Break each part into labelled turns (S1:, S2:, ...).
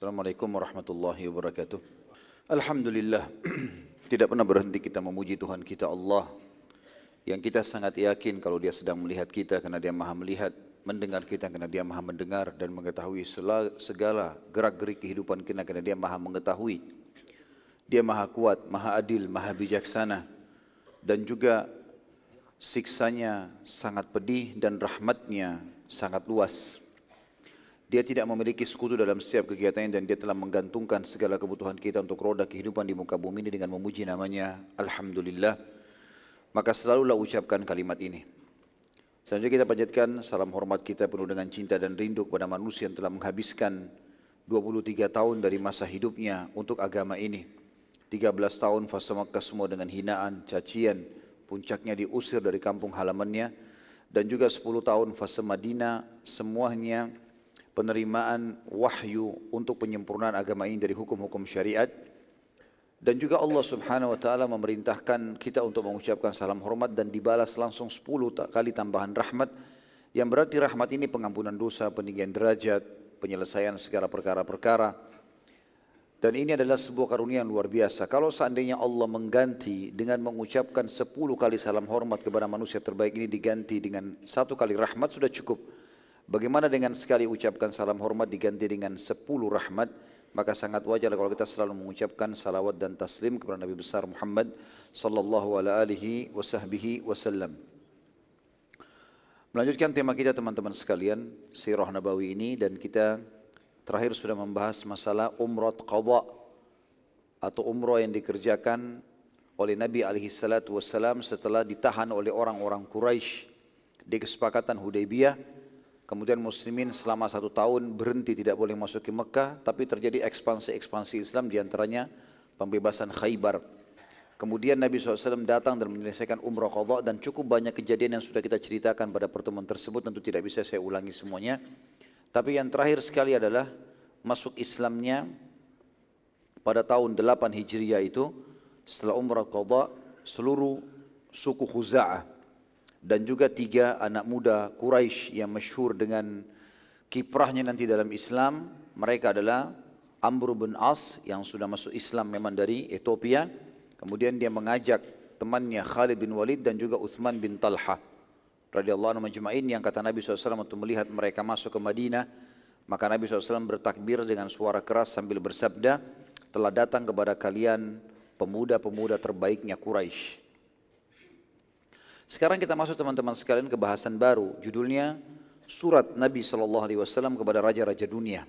S1: Assalamualaikum warahmatullahi wabarakatuh. Alhamdulillah, tidak pernah berhenti kita memuji Tuhan kita Allah yang kita sangat yakin kalau dia sedang melihat kita karena dia maha melihat, mendengar kita karena dia maha mendengar dan mengetahui segala gerak-gerik kehidupan kita karena dia maha mengetahui. Dia maha kuat, maha adil, maha bijaksana dan juga siksanya sangat pedih dan rahmatnya sangat luas. Dia tidak memiliki sekutu dalam setiap kegiatannya dan dia telah menggantungkan segala kebutuhan kita untuk roda kehidupan di muka bumi ini dengan memuji namanya Alhamdulillah. Maka selalulah ucapkan kalimat ini. Selanjutnya kita panjatkan salam hormat kita penuh dengan cinta dan rindu kepada manusia yang telah menghabiskan 23 tahun dari masa hidupnya untuk agama ini. 13 tahun fase Makkah semua dengan hinaan, cacian, puncaknya diusir dari kampung halamannya dan juga 10 tahun fase Madinah semuanya penerimaan wahyu untuk penyempurnaan agama ini dari hukum-hukum syariat dan juga Allah Subhanahu wa taala memerintahkan kita untuk mengucapkan salam hormat dan dibalas langsung 10 kali tambahan rahmat yang berarti rahmat ini pengampunan dosa, peninggian derajat, penyelesaian segala perkara-perkara. Dan ini adalah sebuah karunia yang luar biasa. Kalau seandainya Allah mengganti dengan mengucapkan 10 kali salam hormat kepada manusia terbaik ini diganti dengan satu kali rahmat sudah cukup. Bagaimana dengan sekali ucapkan salam hormat diganti dengan sepuluh rahmat, maka sangat wajar kalau kita selalu mengucapkan salawat dan taslim kepada Nabi besar Muhammad sallallahu alaihi wasallam. Melanjutkan tema kita teman-teman sekalian, Sirah Nabawi ini dan kita terakhir sudah membahas masalah umrah qadha atau umrah yang dikerjakan oleh Nabi alaihi salatu wasallam setelah ditahan oleh orang-orang Quraisy di kesepakatan Hudaybiyah Kemudian muslimin selama satu tahun berhenti tidak boleh masuk ke Mekah, tapi terjadi ekspansi-ekspansi Islam di antaranya pembebasan Khaybar. Kemudian Nabi SAW datang dan menyelesaikan umrah qadha dan cukup banyak kejadian yang sudah kita ceritakan pada pertemuan tersebut, tentu tidak bisa saya ulangi semuanya. Tapi yang terakhir sekali adalah masuk Islamnya pada tahun 8 Hijriah itu setelah umrah qadha seluruh suku Khuza'ah dan juga tiga anak muda Quraisy yang masyhur dengan kiprahnya nanti dalam Islam. Mereka adalah Amr bin As yang sudah masuk Islam memang dari Ethiopia. Kemudian dia mengajak temannya Khalid bin Walid dan juga Uthman bin Talha radhiyallahu anhu majma'in yang kata Nabi SAW untuk melihat mereka masuk ke Madinah maka Nabi SAW bertakbir dengan suara keras sambil bersabda telah datang kepada kalian pemuda-pemuda terbaiknya Quraisy sekarang kita masuk teman-teman sekalian ke bahasan baru. Judulnya Surat Nabi SAW kepada Raja-Raja Dunia.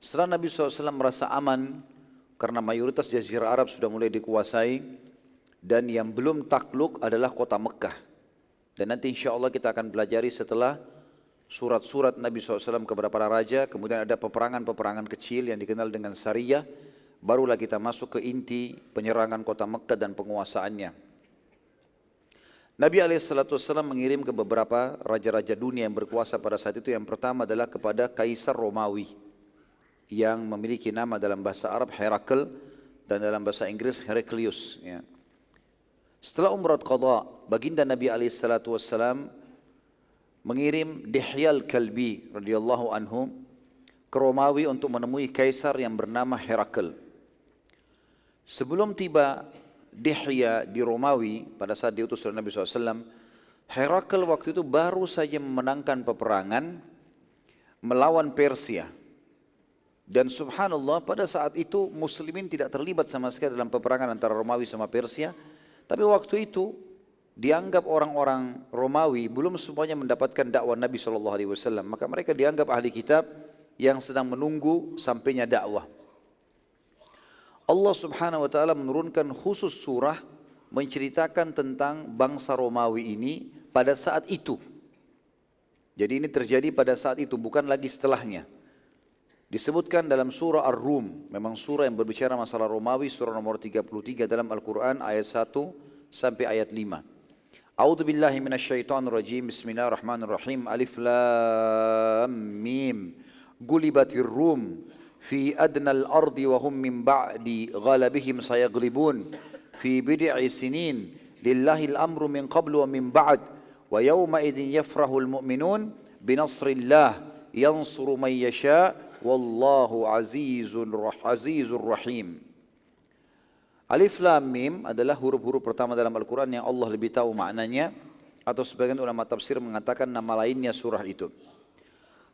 S1: Setelah Nabi SAW merasa aman karena mayoritas jazirah Arab sudah mulai dikuasai dan yang belum takluk adalah kota Mekah. Dan nanti insya Allah kita akan pelajari setelah surat-surat Nabi SAW kepada para raja, kemudian ada peperangan-peperangan kecil yang dikenal dengan Sariyah, barulah kita masuk ke inti penyerangan kota Mekah dan penguasaannya. Nabi SAW mengirim ke beberapa raja-raja dunia yang berkuasa pada saat itu. Yang pertama adalah kepada Kaisar Romawi yang memiliki nama dalam bahasa Arab Herakl dan dalam bahasa Inggris Heraclius. Ya. Setelah umrah qadha, baginda Nabi SAW mengirim Dihyal Kalbi radhiyallahu anhu ke Romawi untuk menemui kaisar yang bernama Herakl. Sebelum tiba Dihya di Romawi pada saat diutus oleh Nabi SAW, Herakl waktu itu baru saja memenangkan peperangan melawan Persia. Dan subhanallah pada saat itu muslimin tidak terlibat sama sekali dalam peperangan antara Romawi sama Persia. Tapi waktu itu dianggap orang-orang Romawi belum semuanya mendapatkan dakwah Nabi SAW. Maka mereka dianggap ahli kitab yang sedang menunggu sampainya dakwah. Allah subhanahu wa ta'ala menurunkan khusus surah menceritakan tentang bangsa Romawi ini pada saat itu. Jadi ini terjadi pada saat itu, bukan lagi setelahnya. Disebutkan dalam surah Ar-Rum, memang surah yang berbicara masalah Romawi, surah nomor 33 dalam Al-Quran ayat 1 sampai ayat 5. A'udzu billahi minasyaitonir. Bismillahirrahmanirrahim. Alif lam mim. Gulibatir Rum fi adnal ardi wa hum min ba'di ghalabihim sayaglibun. Fi bid'i sinin lillahi al-amru min qablu wa min ba'd. Wa yawma idhin yafrahu al-mu'minun binasrillah yansuru man yasha. Wallahu Alif Lam Mim adalah huruf-huruf pertama dalam Al-Quran yang Allah lebih tahu maknanya atau sebagian ulama tafsir mengatakan nama lainnya surah itu.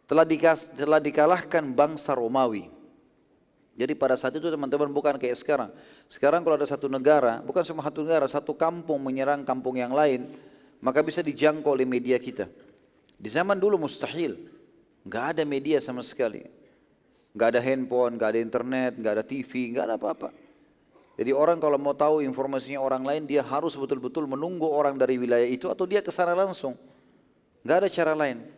S1: Telah, dikas, telah dikalahkan bangsa Romawi. Jadi pada saat itu teman-teman bukan kayak sekarang. Sekarang kalau ada satu negara, bukan cuma satu negara, satu kampung menyerang kampung yang lain, maka bisa dijangkau oleh media kita. Di zaman dulu mustahil, nggak ada media sama sekali, nggak ada handphone, nggak ada internet, nggak ada TV, nggak ada apa-apa. Jadi orang kalau mau tahu informasinya orang lain, dia harus betul-betul menunggu orang dari wilayah itu atau dia ke sana langsung. Nggak ada cara lain.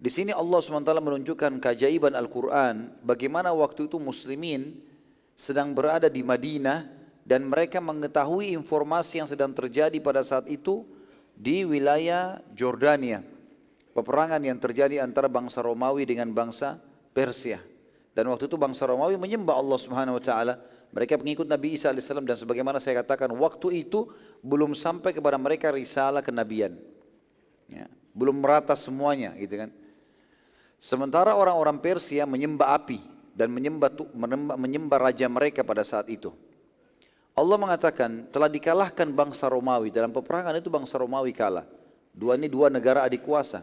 S1: Di sini Allah SWT menunjukkan keajaiban Al-Quran, bagaimana waktu itu muslimin sedang berada di Madinah dan mereka mengetahui informasi yang sedang terjadi pada saat itu di wilayah Jordania. Peperangan yang terjadi antara bangsa Romawi dengan bangsa Persia. Dan waktu itu bangsa Romawi menyembah Allah Subhanahu wa taala mereka pengikut Nabi Isa AS dan sebagaimana saya katakan waktu itu belum sampai kepada mereka risalah kenabian. Ya, belum merata semuanya gitu kan. Sementara orang-orang Persia menyembah api dan menyembah, menyembah, menyembah raja mereka pada saat itu. Allah mengatakan telah dikalahkan bangsa Romawi dalam peperangan itu bangsa Romawi kalah. Dua ini dua negara adik kuasa.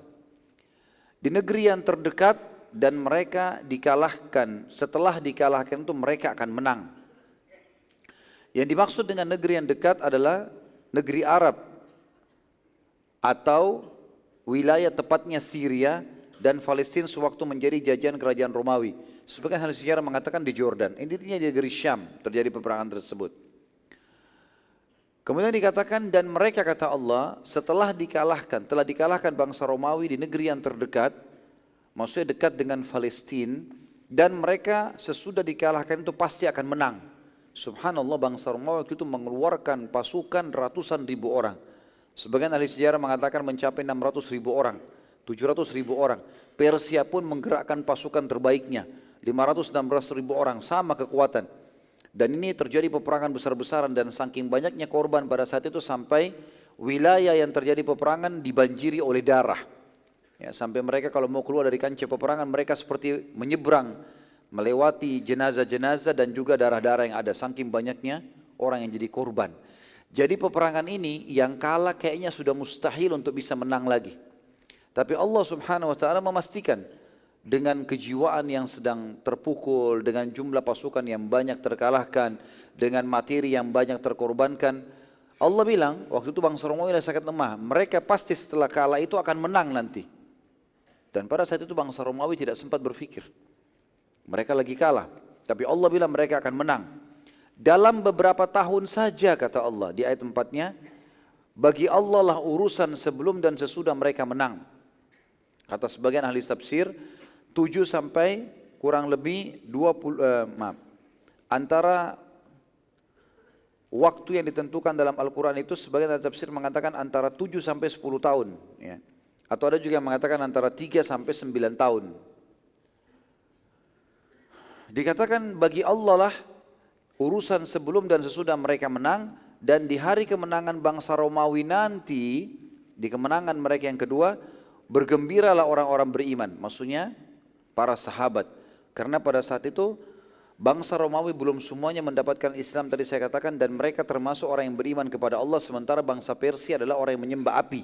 S1: Di negeri yang terdekat dan mereka dikalahkan. Setelah dikalahkan itu mereka akan menang. Yang dimaksud dengan negeri yang dekat adalah negeri Arab atau wilayah tepatnya Syria dan Palestina sewaktu menjadi jajahan kerajaan Romawi. Sebagian hal sejarah mengatakan di Jordan. Intinya di negeri Syam terjadi peperangan tersebut. Kemudian dikatakan dan mereka kata Allah setelah dikalahkan, telah dikalahkan bangsa Romawi di negeri yang terdekat, maksudnya dekat dengan Palestina dan mereka sesudah dikalahkan itu pasti akan menang. Subhanallah bangsa Romawi itu mengeluarkan pasukan ratusan ribu orang. Sebagian ahli sejarah mengatakan mencapai 600 ribu orang, 700 ribu orang. Persia pun menggerakkan pasukan terbaiknya, 516 ribu orang, sama kekuatan. Dan ini terjadi peperangan besar-besaran dan saking banyaknya korban pada saat itu sampai wilayah yang terjadi peperangan dibanjiri oleh darah. Ya, sampai mereka kalau mau keluar dari kancah peperangan mereka seperti menyeberang melewati jenazah-jenazah dan juga darah-darah yang ada saking banyaknya orang yang jadi korban. Jadi peperangan ini yang kalah kayaknya sudah mustahil untuk bisa menang lagi. Tapi Allah Subhanahu wa taala memastikan dengan kejiwaan yang sedang terpukul, dengan jumlah pasukan yang banyak terkalahkan, dengan materi yang banyak terkorbankan, Allah bilang waktu itu bangsa Romawi sangat lemah, mereka pasti setelah kalah itu akan menang nanti. Dan pada saat itu bangsa Romawi tidak sempat berpikir. Mereka lagi kalah. Tapi Allah bilang mereka akan menang. Dalam beberapa tahun saja kata Allah di ayat empatnya. Bagi Allah lah urusan sebelum dan sesudah mereka menang. Kata sebagian ahli tafsir. 7 sampai kurang lebih 20, eh, maaf. Antara waktu yang ditentukan dalam Al-Quran itu sebagian ahli tafsir mengatakan antara 7 sampai 10 tahun. Ya. Atau ada juga yang mengatakan antara 3 sampai 9 tahun. Dikatakan bagi Allah lah urusan sebelum dan sesudah mereka menang dan di hari kemenangan bangsa Romawi nanti di kemenangan mereka yang kedua bergembiralah orang-orang beriman maksudnya para sahabat karena pada saat itu bangsa Romawi belum semuanya mendapatkan Islam tadi saya katakan dan mereka termasuk orang yang beriman kepada Allah sementara bangsa Persia adalah orang yang menyembah api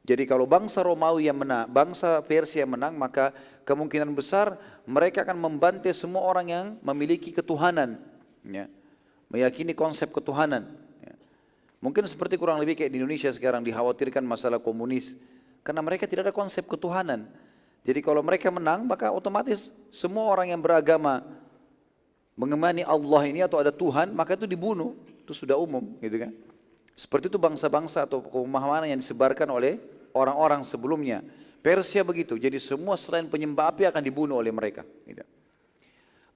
S1: jadi kalau bangsa Romawi yang menang, bangsa Persia yang menang, maka kemungkinan besar mereka akan membantai semua orang yang memiliki ketuhanan, ya, meyakini konsep ketuhanan. Ya. Mungkin seperti kurang lebih kayak di Indonesia sekarang dikhawatirkan masalah komunis, karena mereka tidak ada konsep ketuhanan. Jadi kalau mereka menang, maka otomatis semua orang yang beragama mengemani Allah ini atau ada Tuhan, maka itu dibunuh. Itu sudah umum, gitu kan? Seperti itu bangsa-bangsa atau pemahaman yang disebarkan oleh orang-orang sebelumnya. Persia begitu, jadi semua selain penyembah api akan dibunuh oleh mereka. Gitu.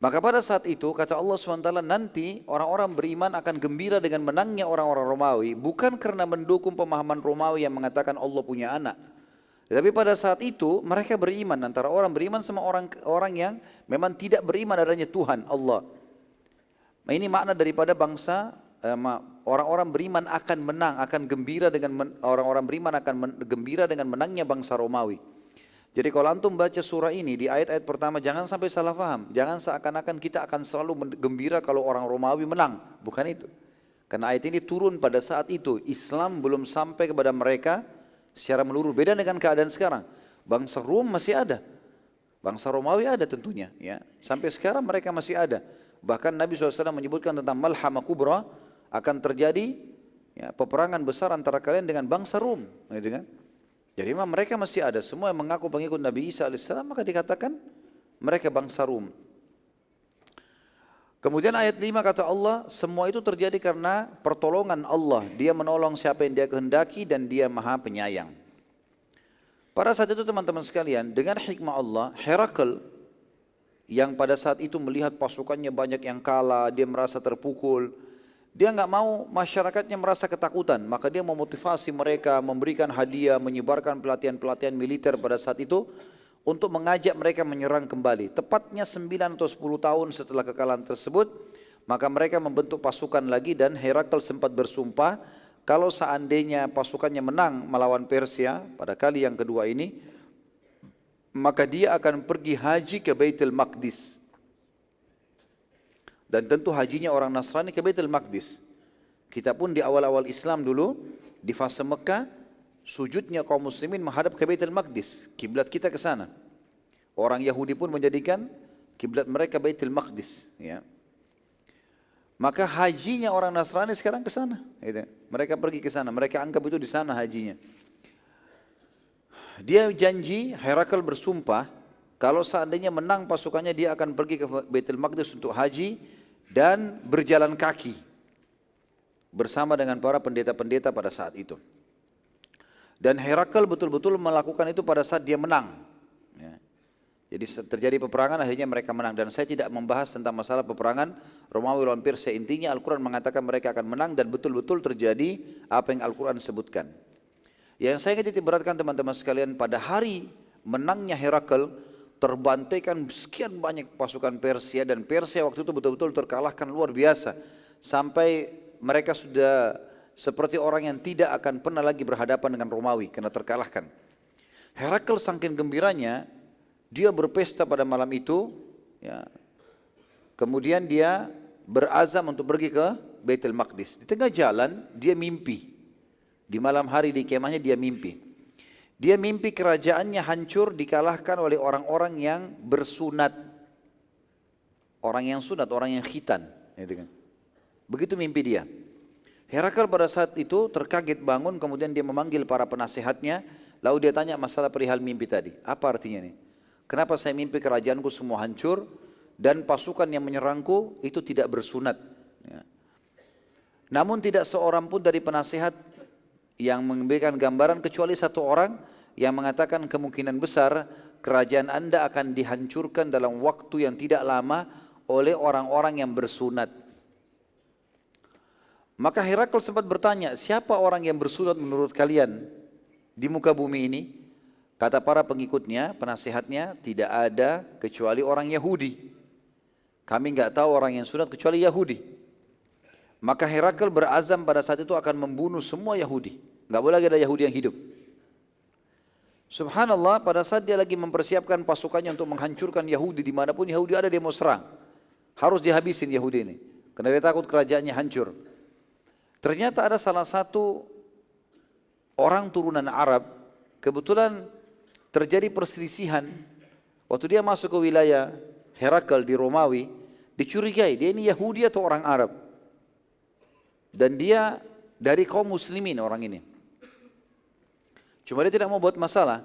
S1: Maka pada saat itu kata Allah SWT nanti orang-orang beriman akan gembira dengan menangnya orang-orang Romawi bukan karena mendukung pemahaman Romawi yang mengatakan Allah punya anak. Tetapi pada saat itu mereka beriman antara orang beriman sama orang orang yang memang tidak beriman adanya Tuhan Allah. Nah, ini makna daripada bangsa Eh, orang-orang beriman akan menang, akan gembira dengan orang-orang beriman akan gembira dengan menangnya bangsa Romawi. Jadi kalau antum baca surah ini di ayat-ayat pertama jangan sampai salah paham. Jangan seakan-akan kita akan selalu gembira kalau orang Romawi menang. Bukan itu. Karena ayat ini turun pada saat itu. Islam belum sampai kepada mereka secara meluruh. Beda dengan keadaan sekarang. Bangsa Rom masih ada. Bangsa Romawi ada tentunya. ya Sampai sekarang mereka masih ada. Bahkan Nabi SAW menyebutkan tentang malhama kubra akan terjadi ya, peperangan besar antara kalian dengan bangsa Rom. Gitu kan? Jadi memang mereka masih ada. Semua yang mengaku pengikut Nabi Isa AS maka dikatakan mereka bangsa Rum. Kemudian ayat 5 kata Allah, semua itu terjadi karena pertolongan Allah. Dia menolong siapa yang dia kehendaki dan dia maha penyayang. Pada saat itu teman-teman sekalian, dengan hikmah Allah, Herakl yang pada saat itu melihat pasukannya banyak yang kalah, dia merasa terpukul, dia nggak mau masyarakatnya merasa ketakutan, maka dia memotivasi mereka, memberikan hadiah, menyebarkan pelatihan-pelatihan militer pada saat itu untuk mengajak mereka menyerang kembali. Tepatnya 9 atau 10 tahun setelah kekalahan tersebut, maka mereka membentuk pasukan lagi dan Herakl sempat bersumpah kalau seandainya pasukannya menang melawan Persia pada kali yang kedua ini, maka dia akan pergi haji ke Baitul Maqdis dan tentu hajinya orang Nasrani ke Baitul Maqdis. Kita pun di awal-awal Islam dulu di fase Mekah sujudnya kaum muslimin menghadap ke Baitul Maqdis, kiblat kita ke sana. Orang Yahudi pun menjadikan kiblat mereka Baitul Maqdis, ya. Maka hajinya orang Nasrani sekarang ke sana. Gitu. Mereka pergi ke sana, mereka anggap itu di sana hajinya. Dia janji, Herakl bersumpah, kalau seandainya menang pasukannya dia akan pergi ke Baitul Maqdis untuk haji dan berjalan kaki bersama dengan para pendeta-pendeta pada saat itu. Dan Herakl betul-betul melakukan itu pada saat dia menang. Ya. Jadi terjadi peperangan akhirnya mereka menang dan saya tidak membahas tentang masalah peperangan Romawi lawan Persia. Intinya Al-Quran mengatakan mereka akan menang dan betul-betul terjadi apa yang Al-Quran sebutkan. Yang saya ingin beratkan teman-teman sekalian pada hari menangnya Herakl terbantaikan sekian banyak pasukan Persia dan Persia waktu itu betul-betul terkalahkan luar biasa sampai mereka sudah seperti orang yang tidak akan pernah lagi berhadapan dengan Romawi karena terkalahkan. Herakl saking gembiranya dia berpesta pada malam itu ya. Kemudian dia berazam untuk pergi ke Baitul Maqdis. Di tengah jalan dia mimpi. Di malam hari di kemahnya dia mimpi. Dia mimpi kerajaannya hancur dikalahkan oleh orang-orang yang bersunat. Orang yang sunat, orang yang khitan. Gitu kan. Begitu mimpi dia. Herakl pada saat itu terkaget bangun, kemudian dia memanggil para penasehatnya, lalu dia tanya masalah perihal mimpi tadi. Apa artinya nih? Kenapa saya mimpi kerajaanku semua hancur dan pasukan yang menyerangku itu tidak bersunat? Ya. Namun tidak seorang pun dari penasehat yang memberikan gambaran kecuali satu orang yang mengatakan kemungkinan besar kerajaan anda akan dihancurkan dalam waktu yang tidak lama oleh orang-orang yang bersunat. Maka Herakl sempat bertanya, siapa orang yang bersunat menurut kalian di muka bumi ini? Kata para pengikutnya, penasehatnya, tidak ada kecuali orang Yahudi. Kami nggak tahu orang yang sunat kecuali Yahudi. Maka Herakl berazam pada saat itu akan membunuh semua Yahudi. Nggak boleh lagi ada Yahudi yang hidup. Subhanallah pada saat dia lagi mempersiapkan pasukannya untuk menghancurkan Yahudi di mana pun Yahudi ada mau serang. Harus dihabisin Yahudi ini. Karena dia takut kerajaannya hancur. Ternyata ada salah satu orang turunan Arab. Kebetulan terjadi perselisihan. Waktu dia masuk ke wilayah Herakl di Romawi. Dicurigai dia ini Yahudi atau orang Arab. Dan dia dari kaum muslimin orang ini. Cuma dia tidak mau buat masalah.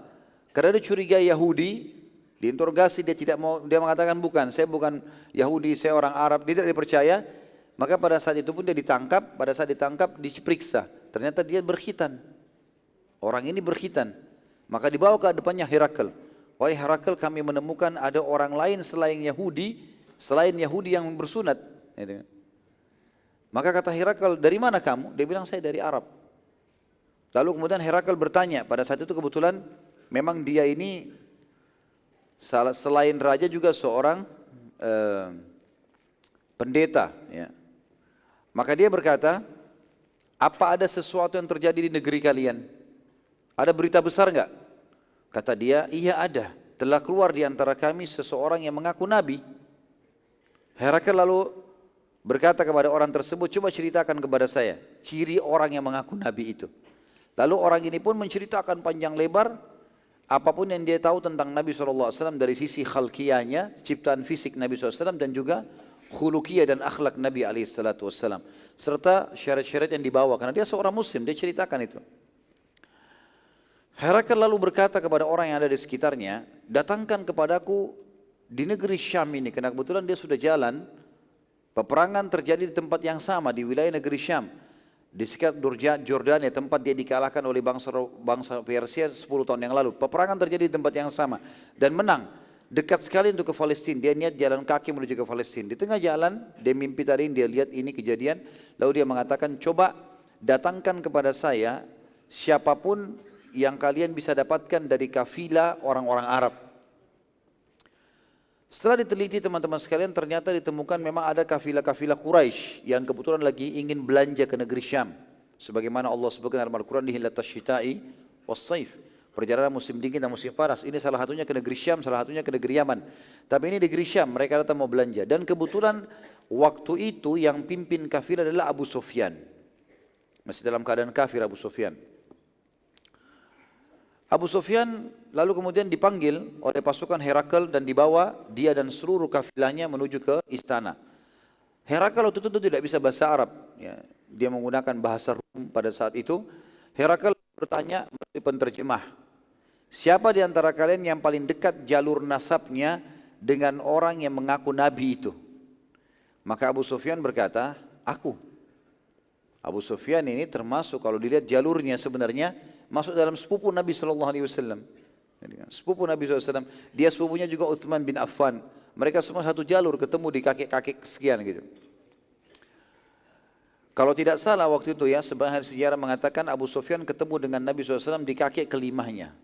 S1: Karena dia curiga Yahudi, diinterogasi dia tidak mau, dia mengatakan bukan, saya bukan Yahudi, saya orang Arab, dia tidak dipercaya. Maka pada saat itu pun dia ditangkap, pada saat ditangkap diperiksa. Ternyata dia berkhitan. Orang ini berkhitan. Maka dibawa ke depannya Herakl. Wahai Herakl kami menemukan ada orang lain selain Yahudi, selain Yahudi yang bersunat. Maka kata Herakl, dari mana kamu? Dia bilang saya dari Arab. Lalu kemudian Herakl bertanya, pada saat itu kebetulan memang dia ini selain raja juga seorang eh, pendeta. Ya. Maka dia berkata, apa ada sesuatu yang terjadi di negeri kalian? Ada berita besar enggak? Kata dia, iya ada. Telah keluar di antara kami seseorang yang mengaku nabi. Herakl lalu berkata kepada orang tersebut, coba ceritakan kepada saya ciri orang yang mengaku nabi itu. Lalu orang ini pun menceritakan panjang lebar apa pun yang dia tahu tentang Nabi SAW dari sisi khalqiyahnya, ciptaan fisik Nabi SAW dan juga khulukiyah dan akhlak Nabi SAW. Serta syarat-syarat yang dibawa, karena dia seorang muslim, dia ceritakan itu. Herakl lalu berkata kepada orang yang ada di sekitarnya, datangkan kepadaku di negeri Syam ini, karena kebetulan dia sudah jalan, peperangan terjadi di tempat yang sama, di wilayah negeri Syam. Di sekitar Jordania, tempat dia dikalahkan oleh bangsa, bangsa Persia 10 tahun yang lalu. Peperangan terjadi di tempat yang sama, dan menang. Dekat sekali untuk ke Palestina, dia niat jalan kaki menuju ke Palestina. Di tengah jalan, dia mimpi tadi, dia lihat ini kejadian, lalu dia mengatakan, coba datangkan kepada saya siapa pun yang kalian bisa dapatkan dari kafilah orang-orang Arab. Setelah diteliti teman-teman sekalian ternyata ditemukan memang ada kafilah-kafilah Quraisy yang kebetulan lagi ingin belanja ke negeri Syam. Sebagaimana Allah sebutkan dalam Al-Quran di hilatas was saif. Perjalanan musim dingin dan musim panas. Ini salah satunya ke negeri Syam, salah satunya ke negeri Yaman. Tapi ini negeri Syam, mereka datang mau belanja. Dan kebetulan waktu itu yang pimpin kafilah adalah Abu Sufyan. Masih dalam keadaan kafir Abu Sufyan. Abu Sufyan lalu kemudian dipanggil oleh pasukan Herakl dan dibawa dia dan seluruh kafilahnya menuju ke istana. Herakl waktu itu tidak bisa bahasa Arab. Ya, dia menggunakan bahasa Rum pada saat itu. Herakl bertanya melalui penterjemah. Siapa di antara kalian yang paling dekat jalur nasabnya dengan orang yang mengaku nabi itu? Maka Abu Sufyan berkata, aku. Abu Sufyan ini termasuk kalau dilihat jalurnya sebenarnya masuk dalam sepupu Nabi Shallallahu Alaihi Wasallam. Sepupu Nabi SAW. Dia sepupunya juga Uthman bin Affan. Mereka semua satu jalur ketemu di kakek-kakek sekian gitu. Kalau tidak salah waktu itu ya, sebagian sejarah mengatakan Abu Sufyan ketemu dengan Nabi SAW di kakek kelimahnya.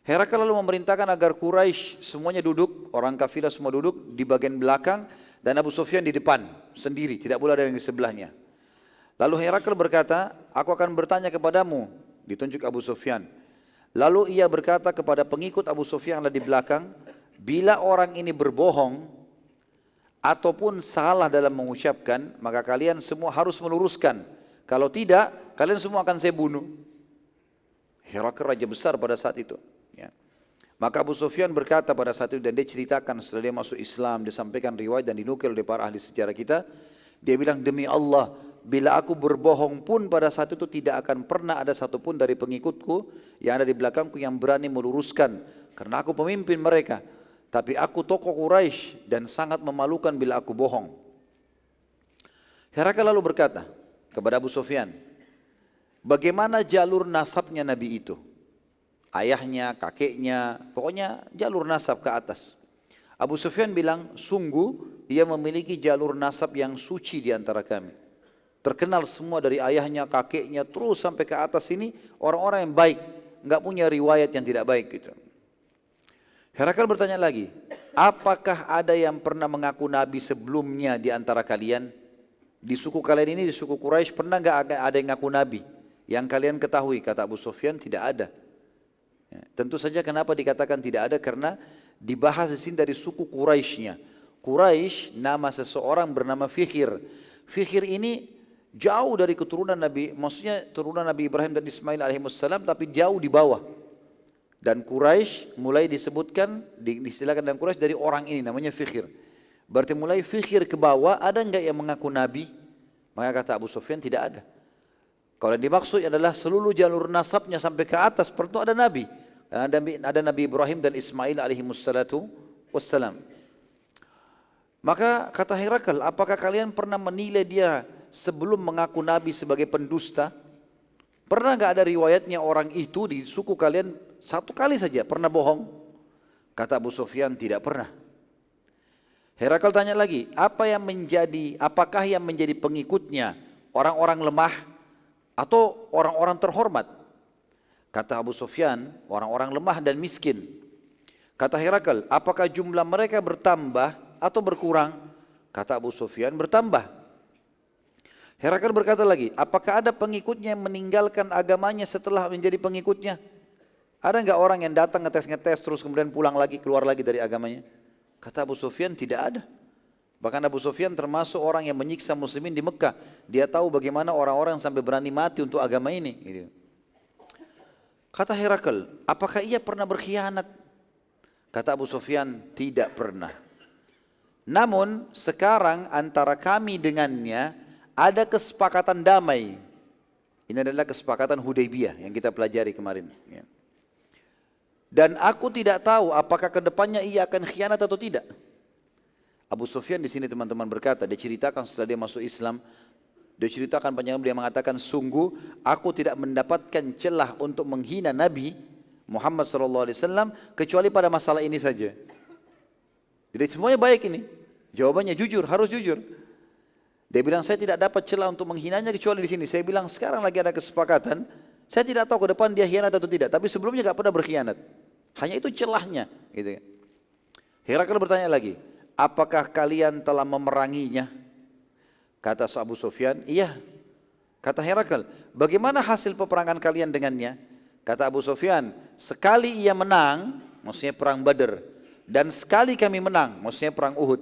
S1: Herakl lalu memerintahkan agar Quraisy semuanya duduk, orang kafilah semua duduk di bagian belakang dan Abu Sufyan di depan sendiri, tidak boleh ada yang di sebelahnya. Lalu Herakl berkata, aku akan bertanya kepadamu, ditunjuk Abu Sufyan. Lalu ia berkata kepada pengikut Abu Sufyan yang ada di belakang, bila orang ini berbohong ataupun salah dalam mengucapkan, maka kalian semua harus meluruskan. Kalau tidak, kalian semua akan saya bunuh. Herakl raja besar pada saat itu. Ya. Maka Abu Sufyan berkata pada saat itu dan dia ceritakan setelah dia masuk Islam, dia sampaikan riwayat dan dinukil oleh para ahli sejarah kita. Dia bilang demi Allah, bila aku berbohong pun pada saat itu tidak akan pernah ada satupun dari pengikutku yang ada di belakangku yang berani meluruskan karena aku pemimpin mereka tapi aku tokoh Quraisy dan sangat memalukan bila aku bohong. Herakl lalu berkata kepada Abu Sufyan bagaimana jalur nasabnya Nabi itu? Ayahnya, kakeknya pokoknya jalur nasab ke atas. Abu Sufyan bilang sungguh ia memiliki jalur nasab yang suci di antara kami. Terkenal semua dari ayahnya, kakeknya, terus sampai ke atas ini orang-orang yang baik, nggak punya riwayat yang tidak baik gitu. Herakal bertanya lagi, apakah ada yang pernah mengaku nabi sebelumnya di antara kalian? Di suku kalian ini, di suku Quraisy pernah nggak ada yang ngaku nabi? Yang kalian ketahui, kata Abu Sufyan, tidak ada. Ya, tentu saja kenapa dikatakan tidak ada, karena dibahas di sini dari suku Quraisynya. Quraisy nama seseorang bernama Fikhir. Fikhir ini jauh dari keturunan Nabi, maksudnya turunan Nabi Ibrahim dan Ismail alaihissalam, tapi jauh di bawah. Dan Quraisy mulai disebutkan, diistilahkan dan Quraisy dari orang ini namanya Fikhir. Berarti mulai Fikhir ke bawah, ada enggak yang mengaku Nabi? Maka kata Abu Sufyan tidak ada. Kalau yang dimaksud adalah seluruh jalur nasabnya sampai ke atas, perlu ada Nabi. Dan ada, ada Nabi Ibrahim dan Ismail alaihissalatu wassalam. Maka kata Herakl, apakah kalian pernah menilai dia sebelum mengaku Nabi sebagai pendusta? Pernah nggak ada riwayatnya orang itu di suku kalian satu kali saja pernah bohong? Kata Abu Sufyan tidak pernah. Herakal tanya lagi, apa yang menjadi, apakah yang menjadi pengikutnya orang-orang lemah atau orang-orang terhormat? Kata Abu Sufyan, orang-orang lemah dan miskin. Kata Herakal, apakah jumlah mereka bertambah atau berkurang? Kata Abu Sufyan, bertambah. Herakl berkata lagi, apakah ada pengikutnya yang meninggalkan agamanya setelah menjadi pengikutnya? Ada nggak orang yang datang ngetes-ngetes terus kemudian pulang lagi, keluar lagi dari agamanya? Kata Abu Sufyan, tidak ada. Bahkan Abu Sufyan termasuk orang yang menyiksa muslimin di Mekah. Dia tahu bagaimana orang-orang sampai berani mati untuk agama ini. Gitu. Kata Herakl, apakah ia pernah berkhianat? Kata Abu Sufyan, tidak pernah. Namun sekarang antara kami dengannya ada kesepakatan damai. Ini adalah kesepakatan Hudaybiyah yang kita pelajari kemarin. Ya. Dan aku tidak tahu apakah ke depannya ia akan khianat atau tidak. Abu Sufyan di sini teman-teman berkata, dia ceritakan setelah dia masuk Islam, dia ceritakan panjang dia mengatakan, sungguh aku tidak mendapatkan celah untuk menghina Nabi Muhammad SAW kecuali pada masalah ini saja. Jadi semuanya baik ini. Jawabannya jujur, harus jujur. Dia bilang saya tidak dapat celah untuk menghinanya kecuali di sini. Saya bilang sekarang lagi ada kesepakatan. Saya tidak tahu ke depan dia khianat atau tidak. Tapi sebelumnya gak pernah berkhianat. Hanya itu celahnya. Gitu. Herakl bertanya lagi. Apakah kalian telah memeranginya? Kata Abu Sufyan, iya. Kata Herakl, bagaimana hasil peperangan kalian dengannya? Kata Abu Sufyan, sekali ia menang, maksudnya perang Badr, dan sekali kami menang, maksudnya perang Uhud.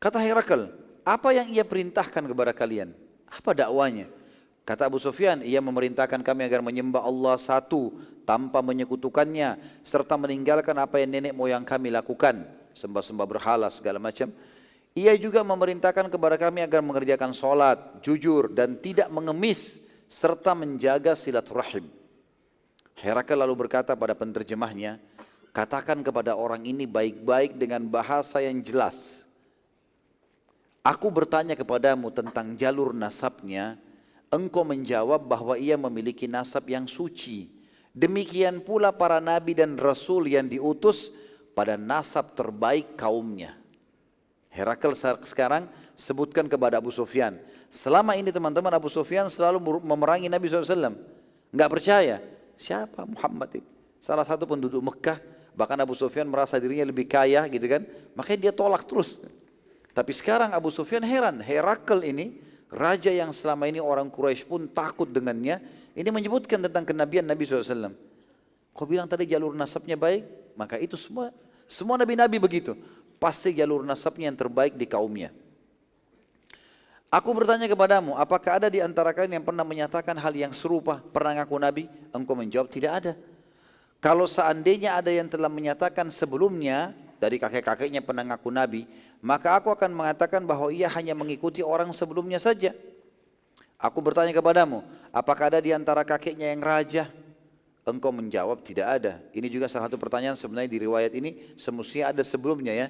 S1: Kata Herakl, apa yang ia perintahkan kepada kalian? Apa dakwanya? Kata Abu Sufyan, ia memerintahkan kami agar menyembah Allah satu tanpa menyekutukannya serta meninggalkan apa yang nenek moyang kami lakukan, sembah-sembah berhala segala macam. Ia juga memerintahkan kepada kami agar mengerjakan solat, jujur dan tidak mengemis serta menjaga silaturahim. Herakl lalu berkata pada penerjemahnya, katakan kepada orang ini baik-baik dengan bahasa yang jelas Aku bertanya kepadamu tentang jalur nasabnya, engkau menjawab bahwa ia memiliki nasab yang suci. Demikian pula para nabi dan rasul yang diutus pada nasab terbaik kaumnya. Herakl sekarang sebutkan kepada Abu Sufyan. Selama ini teman-teman Abu Sufyan selalu memerangi Nabi SAW. Enggak percaya. Siapa Muhammad itu? Salah satu penduduk Mekah. Bahkan Abu Sufyan merasa dirinya lebih kaya gitu kan. Makanya dia tolak terus. Tapi sekarang Abu Sufyan heran, Herakl ini, raja yang selama ini orang Quraisy pun takut dengannya, ini menyebutkan tentang kenabian Nabi SAW. Kau bilang tadi jalur nasabnya baik, maka itu semua semua nabi-nabi begitu. Pasti jalur nasabnya yang terbaik di kaumnya. Aku bertanya kepadamu, apakah ada di antara kalian yang pernah menyatakan hal yang serupa, pernah ngaku nabi? Engkau menjawab, tidak ada. Kalau seandainya ada yang telah menyatakan sebelumnya, dari kakek-kakeknya pernah ngaku nabi, maka aku akan mengatakan bahwa ia hanya mengikuti orang sebelumnya saja. Aku bertanya kepadamu, apakah ada di antara kakeknya yang raja? Engkau menjawab tidak ada. Ini juga salah satu pertanyaan sebenarnya di riwayat ini semestinya ada sebelumnya ya.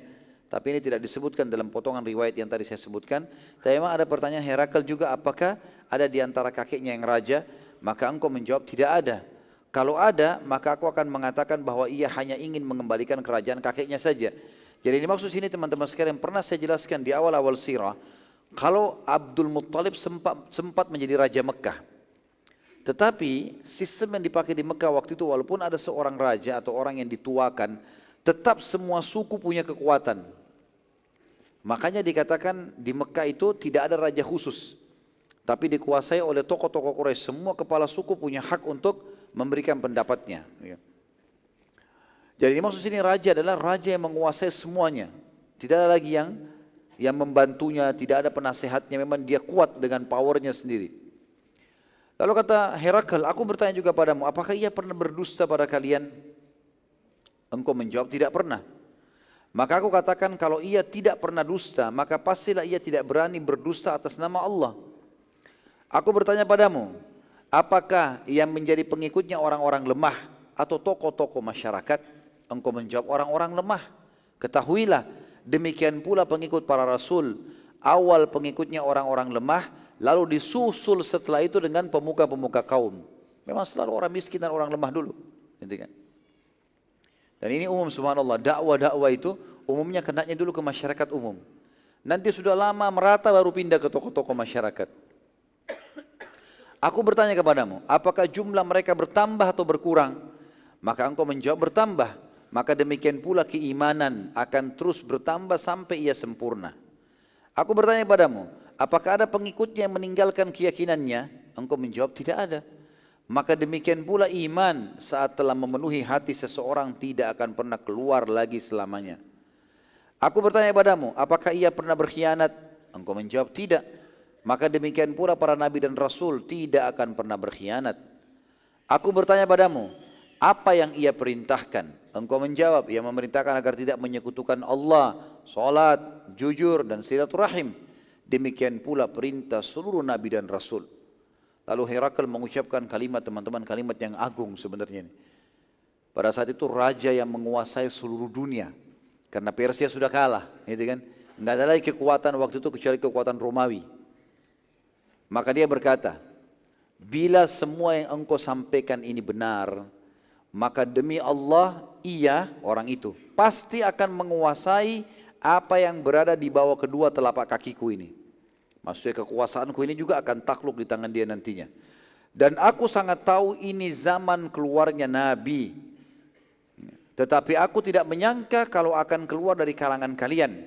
S1: Tapi ini tidak disebutkan dalam potongan riwayat yang tadi saya sebutkan. Tapi memang ada pertanyaan Herakl juga apakah ada di antara kakeknya yang raja? Maka engkau menjawab tidak ada. Kalau ada, maka aku akan mengatakan bahwa ia hanya ingin mengembalikan kerajaan kakeknya saja. Jadi ini maksud sini teman-teman sekalian pernah saya jelaskan di awal-awal sirah. Kalau Abdul Muttalib sempat, sempat menjadi Raja Mekah. Tetapi sistem yang dipakai di Mekah waktu itu walaupun ada seorang raja atau orang yang dituakan. Tetap semua suku punya kekuatan. Makanya dikatakan di Mekah itu tidak ada raja khusus. Tapi dikuasai oleh tokoh-tokoh Quraisy. Semua kepala suku punya hak untuk memberikan pendapatnya. Ya. Jadi maksud sini raja adalah raja yang menguasai semuanya. Tidak ada lagi yang yang membantunya, tidak ada penasehatnya, memang dia kuat dengan powernya sendiri. Lalu kata Herakl, aku bertanya juga padamu, apakah ia pernah berdusta pada kalian? Engkau menjawab, tidak pernah. Maka aku katakan kalau ia tidak pernah dusta, maka pastilah ia tidak berani berdusta atas nama Allah. Aku bertanya padamu, apakah yang menjadi pengikutnya orang-orang lemah atau tokoh-tokoh masyarakat? Engkau menjawab orang-orang lemah. Ketahuilah, demikian pula pengikut para rasul. Awal pengikutnya orang-orang lemah, lalu disusul setelah itu dengan pemuka-pemuka kaum. Memang selalu orang miskin dan orang lemah dulu. Gitu kan? Dan ini umum subhanallah, dakwah-dakwah itu umumnya kenanya dulu ke masyarakat umum. Nanti sudah lama merata baru pindah ke tokoh-tokoh masyarakat. Aku bertanya kepadamu, apakah jumlah mereka bertambah atau berkurang? Maka engkau menjawab bertambah maka demikian pula keimanan akan terus bertambah sampai ia sempurna. Aku bertanya padamu, apakah ada pengikutnya yang meninggalkan keyakinannya? Engkau menjawab tidak ada. Maka demikian pula iman saat telah memenuhi hati seseorang tidak akan pernah keluar lagi selamanya. Aku bertanya padamu, apakah ia pernah berkhianat? Engkau menjawab tidak. Maka demikian pula para nabi dan rasul tidak akan pernah berkhianat. Aku bertanya padamu, apa yang ia perintahkan? Engkau menjawab, ia memerintahkan agar tidak menyekutukan Allah, salat, jujur dan silaturahim. Demikian pula perintah seluruh nabi dan rasul. Lalu Herakl mengucapkan kalimat teman-teman kalimat yang agung sebenarnya. Pada saat itu raja yang menguasai seluruh dunia. Karena Persia sudah kalah, gitu kan? Enggak ada lagi kekuatan waktu itu kecuali kekuatan Romawi. Maka dia berkata, bila semua yang engkau sampaikan ini benar, maka demi Allah ia orang itu pasti akan menguasai apa yang berada di bawah kedua telapak kakiku ini. Maksudnya kekuasaanku ini juga akan takluk di tangan dia nantinya. Dan aku sangat tahu ini zaman keluarnya Nabi. Tetapi aku tidak menyangka kalau akan keluar dari kalangan kalian.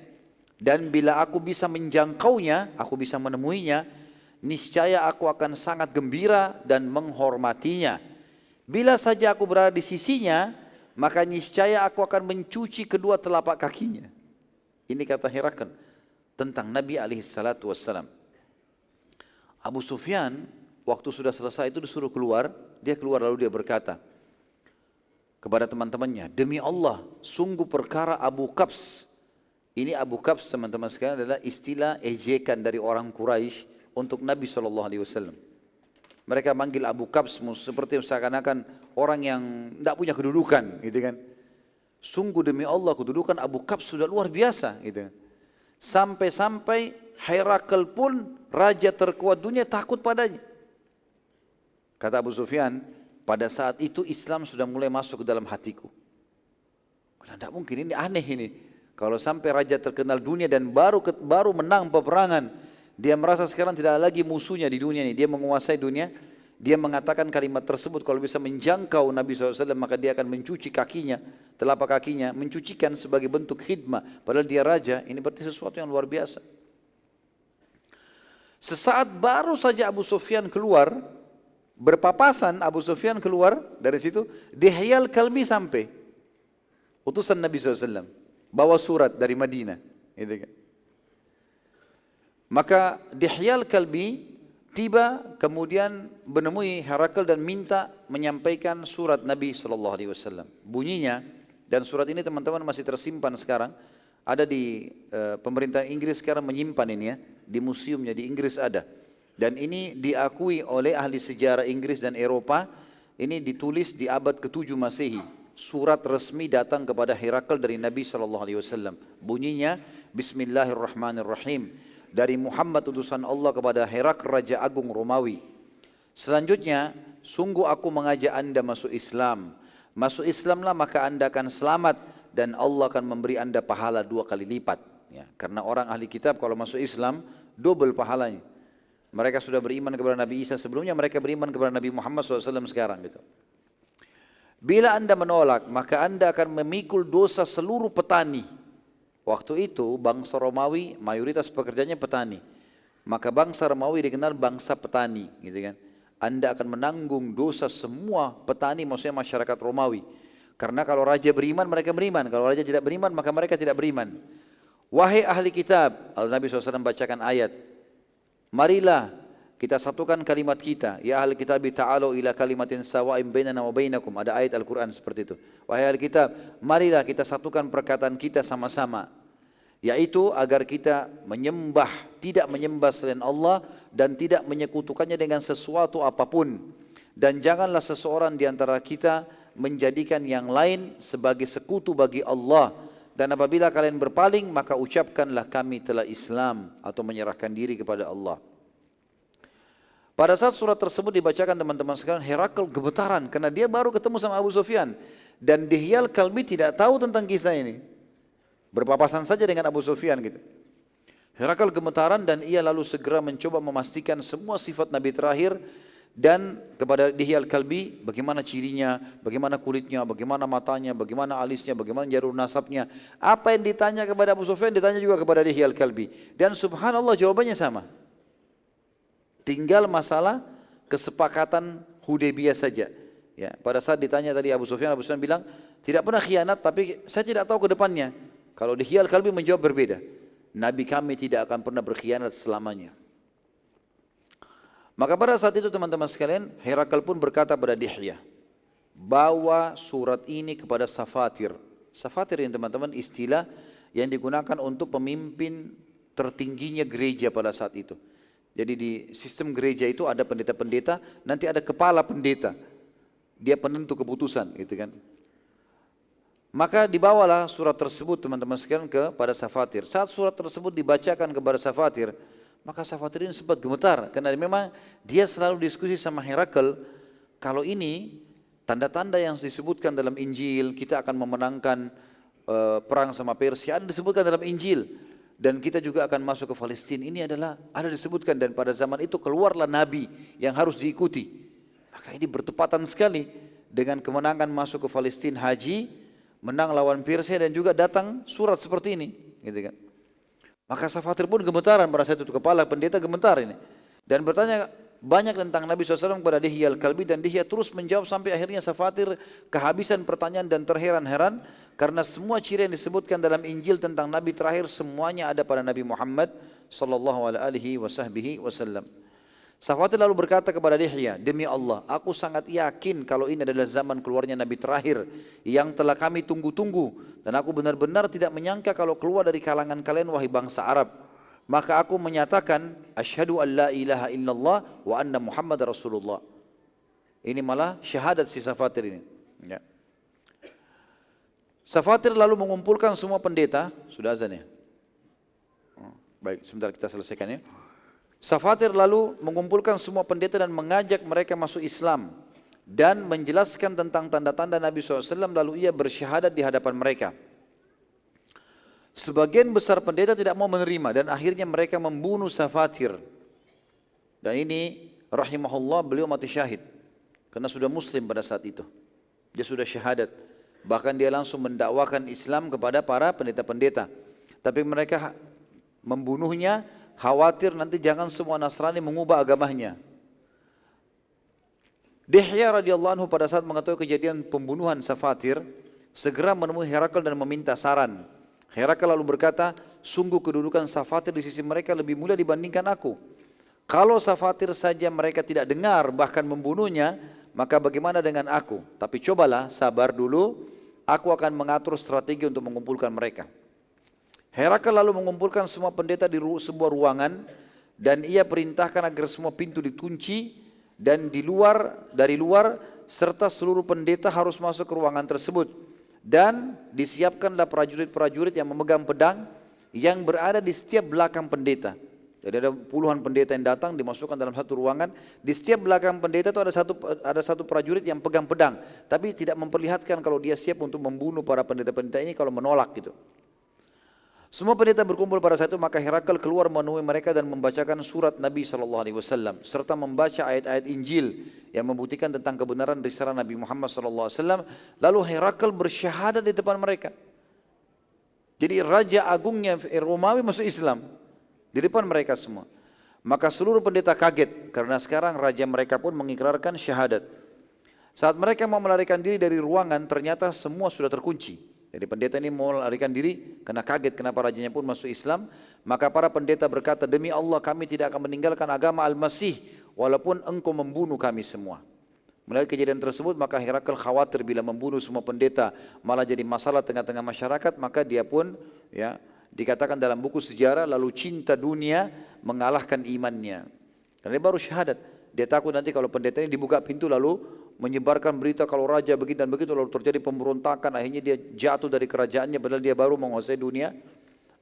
S1: Dan bila aku bisa menjangkaunya, aku bisa menemuinya, niscaya aku akan sangat gembira dan menghormatinya. Bila saja aku berada di sisinya, maka niscaya aku akan mencuci kedua telapak kakinya. Ini kata Herakl tentang Nabi wassalam. Abu Sufyan waktu sudah selesai itu disuruh keluar, dia keluar lalu dia berkata kepada teman-temannya, demi Allah, sungguh perkara Abu Kabs. Ini Abu Kabs teman-teman sekalian adalah istilah ejekan dari orang Quraisy untuk Nabi Wasallam. Mereka manggil Abu Kabs seperti seakan-akan orang yang tidak punya kedudukan, gitu kan. Sungguh demi Allah kedudukan Abu Kabs sudah luar biasa, gitu. Sampai-sampai Herakl pun raja terkuat dunia takut padanya. Kata Abu Sufyan, pada saat itu Islam sudah mulai masuk ke dalam hatiku. Karena tidak mungkin ini aneh ini. Kalau sampai raja terkenal dunia dan baru baru menang peperangan, dia merasa sekarang tidak lagi musuhnya di dunia ini. Dia menguasai dunia. Dia mengatakan kalimat tersebut kalau bisa menjangkau Nabi SAW maka dia akan mencuci kakinya telapak kakinya, mencucikan sebagai bentuk khidmah. Padahal dia raja, ini berarti sesuatu yang luar biasa. Sesaat baru saja Abu Sufyan keluar, berpapasan Abu Sufyan keluar dari situ, Dihyal Kalbi sampai. Utusan Nabi SAW, bawa surat dari Madinah. Gitu kan. Maka Dihyal Kalbi tiba kemudian menemui Herakl dan minta menyampaikan surat Nabi SAW. Bunyinya, dan surat ini teman-teman masih tersimpan sekarang. Ada di e, pemerintah Inggris sekarang menyimpan ini ya. Di museumnya di Inggris ada. Dan ini diakui oleh ahli sejarah Inggris dan Eropa. Ini ditulis di abad ke-7 Masehi. Surat resmi datang kepada Herakl dari Nabi SAW. Bunyinya Bismillahirrahmanirrahim. Dari Muhammad utusan Allah kepada Herakl Raja Agung Romawi. Selanjutnya, sungguh aku mengajak anda masuk Islam Masuk Islamlah maka anda akan selamat dan Allah akan memberi anda pahala dua kali lipat. Ya, karena orang ahli kitab kalau masuk Islam double pahalanya. Mereka sudah beriman kepada Nabi Isa sebelumnya, mereka beriman kepada Nabi Muhammad SAW sekarang gitu. Bila anda menolak, maka anda akan memikul dosa seluruh petani. Waktu itu bangsa Romawi mayoritas pekerjanya petani. Maka bangsa Romawi dikenal bangsa petani, gitu kan. Anda akan menanggung dosa semua petani maksudnya masyarakat Romawi. Karena kalau raja beriman mereka beriman, kalau raja tidak beriman maka mereka tidak beriman. Wahai ahli kitab, Al Nabi SAW bacakan ayat. Marilah kita satukan kalimat kita. Ya ahli kitab ta'alu ila kalimatin sawa'im bainana wa bainakum. Ada ayat Al-Quran seperti itu. Wahai ahli kitab, marilah kita satukan perkataan kita sama-sama. Yaitu agar kita menyembah, tidak menyembah selain Allah dan tidak menyekutukannya dengan sesuatu apapun. Dan janganlah seseorang di antara kita menjadikan yang lain sebagai sekutu bagi Allah. Dan apabila kalian berpaling, maka ucapkanlah kami telah Islam atau menyerahkan diri kepada Allah. Pada saat surat tersebut dibacakan teman-teman sekalian, Herakl gemetaran karena dia baru ketemu sama Abu Sufyan. Dan Dihyal Kalbi tidak tahu tentang kisah ini. Berpapasan saja dengan Abu Sufyan gitu. Herakal gemetaran dan ia lalu segera mencoba memastikan semua sifat Nabi terakhir dan kepada Dihyal Kalbi bagaimana cirinya, bagaimana kulitnya, bagaimana matanya, bagaimana alisnya, bagaimana jalur nasabnya. Apa yang ditanya kepada Abu Sufyan ditanya juga kepada Dihyal Kalbi. Dan subhanallah jawabannya sama. Tinggal masalah kesepakatan Hudaybiyah saja. Ya, pada saat ditanya tadi Abu Sufyan, Abu Sufyan bilang, tidak pernah khianat, tapi saya tidak tahu ke depannya. Kalau Dihya Al-Kalbi menjawab berbeda. Nabi kami tidak akan pernah berkhianat selamanya. Maka pada saat itu teman-teman sekalian, Herakal pun berkata pada Dihya, bawa surat ini kepada Safatir. Safatir yang teman-teman istilah yang digunakan untuk pemimpin tertingginya gereja pada saat itu. Jadi di sistem gereja itu ada pendeta-pendeta, nanti ada kepala pendeta. Dia penentu keputusan gitu kan. Maka dibawalah surat tersebut teman-teman sekalian kepada Safatir. Saat surat tersebut dibacakan kepada Safatir, maka Safatir ini sempat gemetar karena memang dia selalu diskusi sama Herakl kalau ini tanda-tanda yang disebutkan dalam Injil kita akan memenangkan uh, perang sama Persia ada disebutkan dalam Injil dan kita juga akan masuk ke Palestina ini adalah ada disebutkan dan pada zaman itu keluarlah nabi yang harus diikuti. Maka ini bertepatan sekali dengan kemenangan masuk ke Palestina haji menang lawan Persia dan juga datang surat seperti ini. Gitu kan? Maka Safatir pun gemetaran saat itu kepala pendeta gemetar ini. Dan bertanya banyak tentang Nabi SAW kepada Dihya Al-Kalbi dan Dihya terus menjawab sampai akhirnya Safatir kehabisan pertanyaan dan terheran-heran karena semua ciri yang disebutkan dalam Injil tentang Nabi terakhir semuanya ada pada Nabi Muhammad sallallahu alaihi wasallam. Sahabat lalu berkata kepada Dihya, demi Allah, aku sangat yakin kalau ini adalah zaman keluarnya Nabi terakhir yang telah kami tunggu-tunggu dan aku benar-benar tidak menyangka kalau keluar dari kalangan kalian wahai bangsa Arab. Maka aku menyatakan asyhadu an la ilaha illallah wa anna Muhammad Rasulullah. Ini malah syahadat si Safatir ini. Ya. Safatir lalu mengumpulkan semua pendeta, sudah azan ya? Oh, baik, sebentar kita selesaikan ya. Safatir lalu mengumpulkan semua pendeta dan mengajak mereka masuk Islam dan menjelaskan tentang tanda-tanda Nabi SAW lalu ia bersyahadat di hadapan mereka. Sebagian besar pendeta tidak mau menerima dan akhirnya mereka membunuh Safatir. Dan ini rahimahullah beliau mati syahid karena sudah muslim pada saat itu. Dia sudah syahadat. Bahkan dia langsung mendakwakan Islam kepada para pendeta-pendeta. Tapi mereka membunuhnya khawatir nanti jangan semua Nasrani mengubah agamanya. Dihya radhiyallahu anhu pada saat mengetahui kejadian pembunuhan Safatir, segera menemui Herakl dan meminta saran. Herakl lalu berkata, sungguh kedudukan Safatir di sisi mereka lebih mulia dibandingkan aku. Kalau Safatir saja mereka tidak dengar bahkan membunuhnya, maka bagaimana dengan aku? Tapi cobalah sabar dulu, aku akan mengatur strategi untuk mengumpulkan mereka. Herakl lalu mengumpulkan semua pendeta di sebuah ruangan dan ia perintahkan agar semua pintu dikunci dan di luar dari luar serta seluruh pendeta harus masuk ke ruangan tersebut dan disiapkanlah prajurit-prajurit yang memegang pedang yang berada di setiap belakang pendeta. Jadi ada puluhan pendeta yang datang dimasukkan dalam satu ruangan. Di setiap belakang pendeta itu ada satu ada satu prajurit yang pegang pedang, tapi tidak memperlihatkan kalau dia siap untuk membunuh para pendeta-pendeta ini kalau menolak gitu. Semua pendeta berkumpul pada saat itu maka Herakl keluar menemui mereka dan membacakan surat Nabi sallallahu alaihi wasallam serta membaca ayat-ayat Injil yang membuktikan tentang kebenaran risalah Nabi Muhammad sallallahu alaihi wasallam. Lalu Herakl bersyahadat di depan mereka. Jadi raja agungnya Romawi masuk Islam di depan mereka semua. Maka seluruh pendeta kaget karena sekarang raja mereka pun mengikrarkan syahadat. Saat mereka mau melarikan diri dari ruangan ternyata semua sudah terkunci. Jadi pendeta ini mau larikan diri karena kaget kenapa rajanya pun masuk Islam. Maka para pendeta berkata, demi Allah kami tidak akan meninggalkan agama Al-Masih walaupun engkau membunuh kami semua. Melihat kejadian tersebut maka Herakl khawatir bila membunuh semua pendeta malah jadi masalah tengah-tengah masyarakat maka dia pun ya dikatakan dalam buku sejarah lalu cinta dunia mengalahkan imannya. Karena dia baru syahadat. Dia takut nanti kalau pendeta ini dibuka pintu lalu menyebarkan berita kalau raja begitu dan begitu lalu terjadi pemberontakan. Akhirnya dia jatuh dari kerajaannya padahal dia baru menguasai dunia.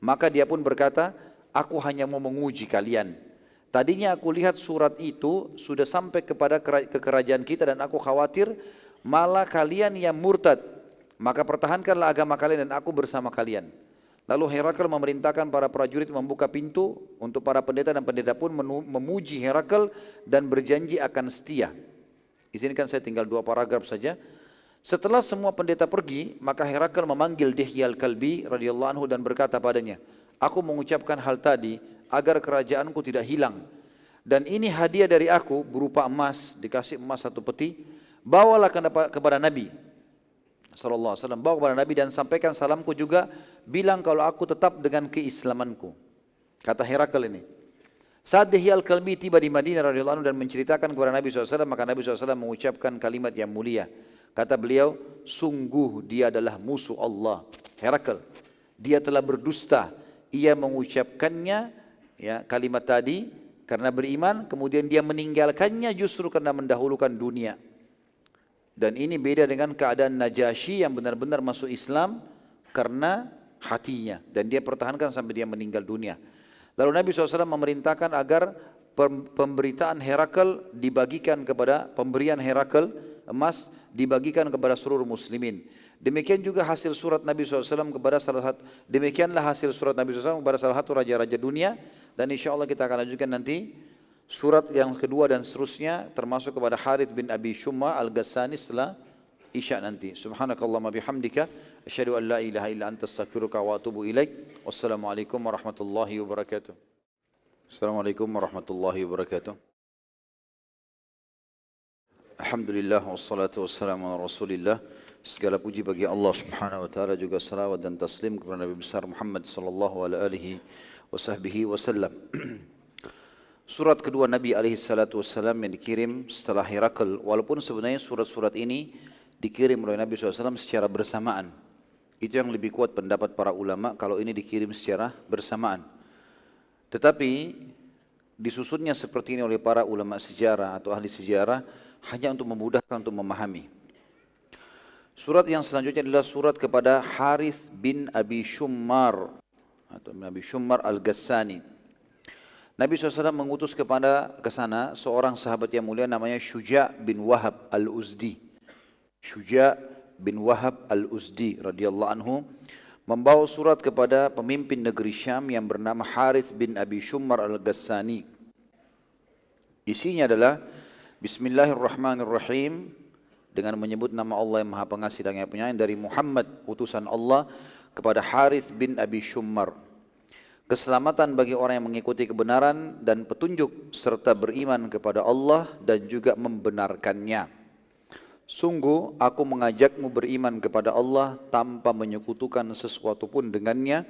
S1: Maka dia pun berkata aku hanya mau menguji kalian. Tadinya aku lihat surat itu sudah sampai kepada ke kerajaan kita dan aku khawatir malah kalian yang murtad. Maka pertahankanlah agama kalian dan aku bersama kalian Lalu Herakl memerintahkan para prajurit membuka pintu untuk para pendeta dan pendeta pun memuji Herakl dan berjanji akan setia. Izinkan saya tinggal dua paragraf saja. Setelah semua pendeta pergi, maka Herakl memanggil Dihya al-Kalbi radhiyallahu anhu dan berkata padanya, Aku mengucapkan hal tadi agar kerajaanku tidak hilang. Dan ini hadiah dari aku berupa emas, dikasih emas satu peti, bawalah kepada Nabi wasallam bawa kepada Nabi dan sampaikan salamku juga bilang kalau aku tetap dengan keislamanku. Kata Herakl ini. Saat Dihyal Kalbi tiba di Madinah radhiyallahu dan menceritakan kepada Nabi SAW maka Nabi SAW mengucapkan kalimat yang mulia. Kata beliau sungguh dia adalah musuh Allah. Herakl dia telah berdusta. Ia mengucapkannya ya kalimat tadi karena beriman kemudian dia meninggalkannya justru karena mendahulukan dunia dan ini beda dengan keadaan Najasyi yang benar-benar masuk Islam karena hatinya. Dan dia pertahankan sampai dia meninggal dunia. Lalu Nabi SAW memerintahkan agar pemberitaan Herakl dibagikan kepada pemberian Herakl emas dibagikan kepada seluruh muslimin. Demikian juga hasil surat Nabi SAW kepada salah satu demikianlah hasil surat Nabi SAW kepada salah satu raja-raja dunia dan insya Allah kita akan lanjutkan nanti Surat yang kedua dan seterusnya termasuk kepada Harith bin Abi Shumma Al-Ghassani setelah Isya nanti. Subhanakallahumma bihamdika asyhadu an la ilaha illa anta astaghfiruka wa atubu ilaik. Wassalamualaikum warahmatullahi wabarakatuh. Assalamualaikum warahmatullahi wabarakatuh. Alhamdulillah wassalatu wassalamu ala Rasulillah. Segala puji bagi Allah Subhanahu wa taala juga salawat dan taslim kepada Nabi besar Muhammad sallallahu alaihi wasallam. Surat kedua Nabi alaihi salatu wassalam yang dikirim setelah Herakl, walaupun sebenarnya surat-surat ini dikirim oleh Nabi SAW secara bersamaan. Itu yang lebih kuat pendapat para ulama kalau ini dikirim secara bersamaan. Tetapi disusunnya seperti ini oleh para ulama sejarah atau ahli sejarah hanya untuk memudahkan untuk memahami. Surat yang selanjutnya adalah surat kepada Harith bin Abi Shummar atau Nabi Shummar Al-Ghassani. Nabi SAW mengutus kepada ke sana seorang sahabat yang mulia namanya Syuja bin Wahab al-Uzdi. Syuja bin Wahab al-Uzdi radhiyallahu anhu membawa surat kepada pemimpin negeri Syam yang bernama Harith bin Abi Shumar al-Ghassani. Isinya adalah Bismillahirrahmanirrahim dengan menyebut nama Allah yang Maha Pengasih dan yang Penyayang dari Muhammad utusan Allah kepada Harith bin Abi Shumar keselamatan bagi orang yang mengikuti kebenaran dan petunjuk serta beriman kepada Allah dan juga membenarkannya. Sungguh aku mengajakmu beriman kepada Allah tanpa menyekutukan sesuatu pun dengannya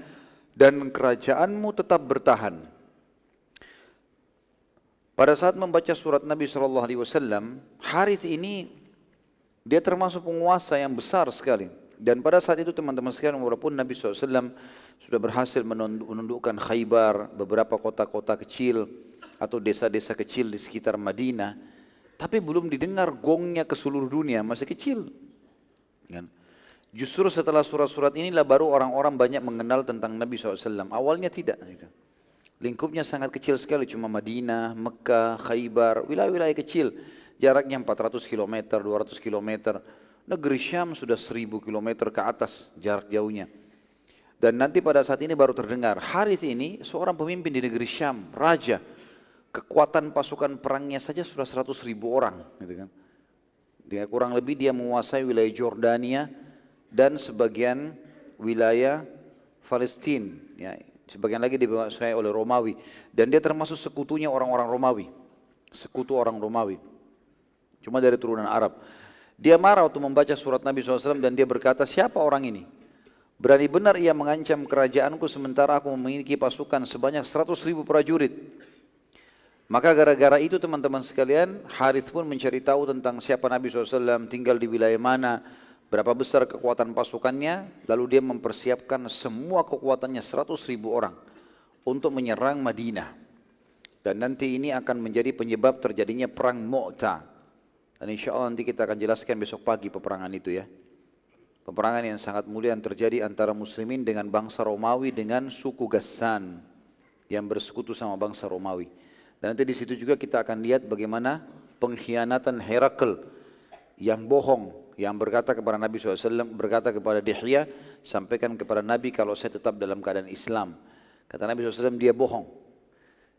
S1: dan kerajaanmu tetap bertahan. Pada saat membaca surat Nabi Shallallahu Alaihi Wasallam, Harith ini dia termasuk penguasa yang besar sekali. Dan pada saat itu teman-teman sekalian walaupun Nabi SAW sudah berhasil menundukkan Khaybar, beberapa kota-kota kecil atau desa-desa kecil di sekitar Madinah, tapi belum didengar gongnya ke seluruh dunia, masih kecil. Kan? Justru setelah surat-surat inilah baru orang-orang banyak mengenal tentang Nabi SAW. Awalnya tidak. Gitu. Lingkupnya sangat kecil sekali, cuma Madinah, Mekah, Khaybar, wilayah-wilayah kecil. Jaraknya 400 km, 200 km. Negeri Syam sudah seribu kilometer ke atas jarak jauhnya. Dan nanti pada saat ini baru terdengar, Harith ini seorang pemimpin di negeri Syam, raja. Kekuatan pasukan perangnya saja sudah seratus ribu orang. Gitu kan. Dia kurang lebih dia menguasai wilayah Jordania dan sebagian wilayah Palestina. Ya, sebagian lagi dikuasai oleh Romawi. Dan dia termasuk sekutunya orang-orang Romawi. Sekutu orang Romawi. Cuma dari turunan Arab. Dia marah waktu membaca surat Nabi SAW dan dia berkata, siapa orang ini? Berani benar ia mengancam kerajaanku sementara aku memiliki pasukan sebanyak 100 ribu prajurit. Maka gara-gara itu teman-teman sekalian, Harith pun mencari tahu tentang siapa Nabi SAW, tinggal di wilayah mana, berapa besar kekuatan pasukannya, lalu dia mempersiapkan semua kekuatannya 100 ribu orang untuk menyerang Madinah. Dan nanti ini akan menjadi penyebab terjadinya perang Mu'tah. Dan insya Allah nanti kita akan jelaskan besok pagi peperangan itu ya. Peperangan yang sangat mulia yang terjadi antara muslimin dengan bangsa Romawi dengan suku Gassan yang bersekutu sama bangsa Romawi. Dan nanti di situ juga kita akan lihat bagaimana pengkhianatan Herakl yang bohong yang berkata kepada Nabi SAW, berkata kepada Dihya, sampaikan kepada Nabi kalau saya tetap dalam keadaan Islam. Kata Nabi SAW, dia bohong.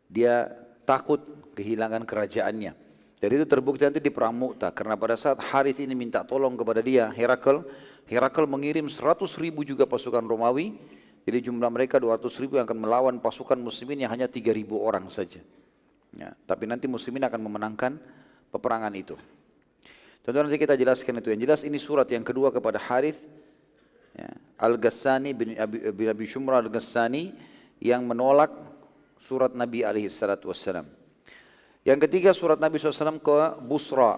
S1: Dia takut kehilangan kerajaannya. Jadi itu terbukti nanti di perang Mu'tah karena pada saat Harith ini minta tolong kepada dia Herakl, Herakl mengirim 100 ribu juga pasukan Romawi. Jadi jumlah mereka 200 ribu yang akan melawan pasukan muslimin yang hanya 3 ribu orang saja. Ya, tapi nanti muslimin akan memenangkan peperangan itu. Tentu nanti kita jelaskan itu. Yang jelas ini surat yang kedua kepada Harith ya, Al-Ghassani bin Abi, bin Abi Shumra Al-Ghassani yang menolak surat Nabi alaihi salatu wassalam. Yang ketiga surat Nabi SAW ke Busra.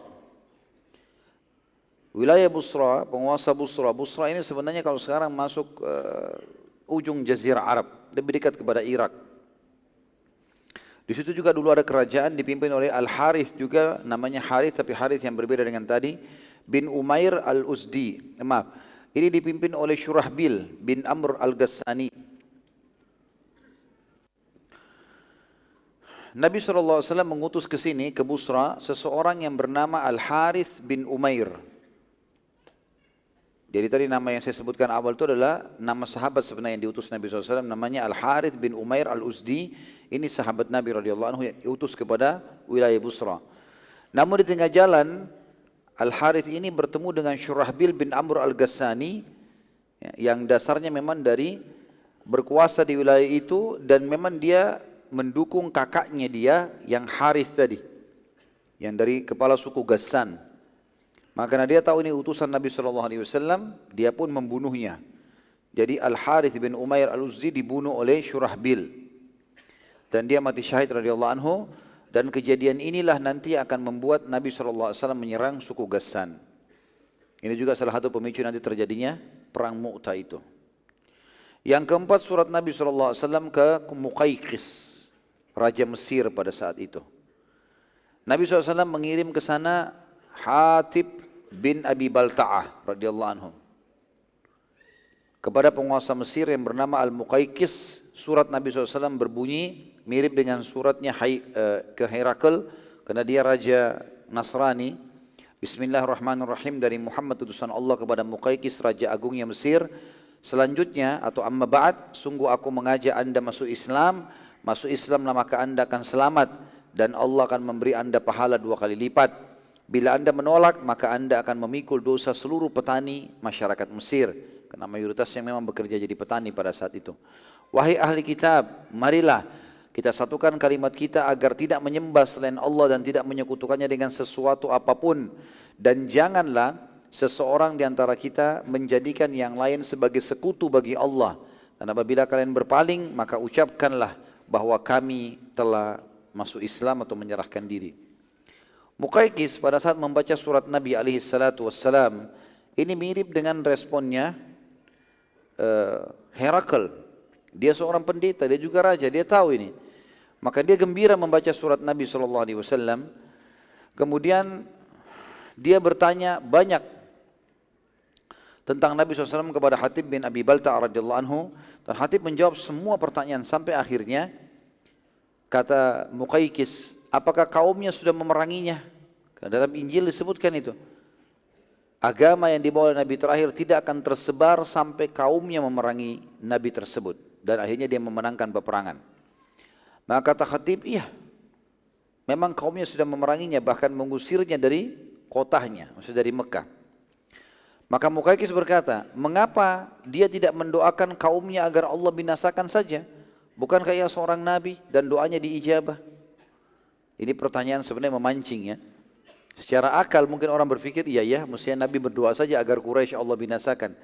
S1: Wilayah Busra, penguasa Busra. Busra ini sebenarnya kalau sekarang masuk uh, ujung Jazirah Arab, lebih dekat kepada Irak. Di situ juga dulu ada kerajaan dipimpin oleh Al Harith juga namanya Harith tapi Harith yang berbeda dengan tadi bin Umair Al Uzdi. Maaf, ini dipimpin oleh Shurahbil bin Amr Al Ghassani. Nabi SAW mengutus ke sini, ke Busra, seseorang yang bernama Al-Harith bin Umair. Jadi tadi nama yang saya sebutkan awal itu adalah nama sahabat sebenarnya yang diutus Nabi SAW, namanya Al-Harith bin Umair Al-Uzdi. Ini sahabat Nabi radhiyallahu anhu yang diutus kepada wilayah Busra. Namun di tengah jalan, Al-Harith ini bertemu dengan Syurahbil bin Amr Al-Ghassani, ya, yang dasarnya memang dari berkuasa di wilayah itu dan memang dia mendukung kakaknya dia yang Harith tadi. Yang dari kepala suku Gassan. Maka dia tahu ini utusan Nabi SAW, dia pun membunuhnya. Jadi Al-Harith bin Umair Al-Uzzi dibunuh oleh Shurahbil. Dan dia mati syahid radhiyallahu anhu. Dan kejadian inilah nanti akan membuat Nabi SAW menyerang suku Gassan. Ini juga salah satu pemicu nanti terjadinya perang Mu'tah itu. Yang keempat surat Nabi SAW ke Muqaykis raja Mesir pada saat itu. Nabi SAW mengirim ke sana Hatib bin Abi Balta'ah radhiyallahu anhu. Kepada penguasa Mesir yang bernama Al-Muqaykis, surat Nabi SAW berbunyi mirip dengan suratnya eh, ke Herakl karena dia raja Nasrani. Bismillahirrahmanirrahim dari Muhammad utusan Allah kepada Muqaykis raja agungnya Mesir. Selanjutnya atau amma ba'd, sungguh aku mengajak Anda masuk Islam Masuk Islam maka anda akan selamat dan Allah akan memberi anda pahala dua kali lipat. Bila anda menolak maka anda akan memikul dosa seluruh petani masyarakat Mesir. Karena mayoritasnya memang bekerja jadi petani pada saat itu. Wahai ahli kitab, marilah kita satukan kalimat kita agar tidak menyembah selain Allah dan tidak menyekutukannya dengan sesuatu apa pun. Dan janganlah seseorang di antara kita menjadikan yang lain sebagai sekutu bagi Allah. Dan apabila kalian berpaling, maka ucapkanlah bahwa kami telah masuk Islam atau menyerahkan diri. Muqaykis pada saat membaca surat Nabi alaihi salatu wassalam ini mirip dengan responnya uh, Herakl. Dia seorang pendeta, dia juga raja, dia tahu ini. Maka dia gembira membaca surat Nabi sallallahu alaihi wasallam. Kemudian dia bertanya banyak tentang Nabi SAW kepada Hatib bin Abi Balta radhiyallahu anhu dan Hatib menjawab semua pertanyaan sampai akhirnya kata Muqaykis, apakah kaumnya sudah memeranginya? Dalam Injil disebutkan itu. Agama yang dibawa Nabi terakhir tidak akan tersebar sampai kaumnya memerangi Nabi tersebut. Dan akhirnya dia memenangkan peperangan. Maka kata Khatib, iya. Memang kaumnya sudah memeranginya, bahkan mengusirnya dari kotanya, maksudnya dari Mekah. Maka Mukaikis berkata, mengapa dia tidak mendoakan kaumnya agar Allah binasakan saja? Bukankah ia seorang nabi dan doanya diijabah? Ini pertanyaan sebenarnya memancing ya. Secara akal mungkin orang berpikir, iya ya, mestinya Nabi berdoa saja agar Quraisy Allah binasakan.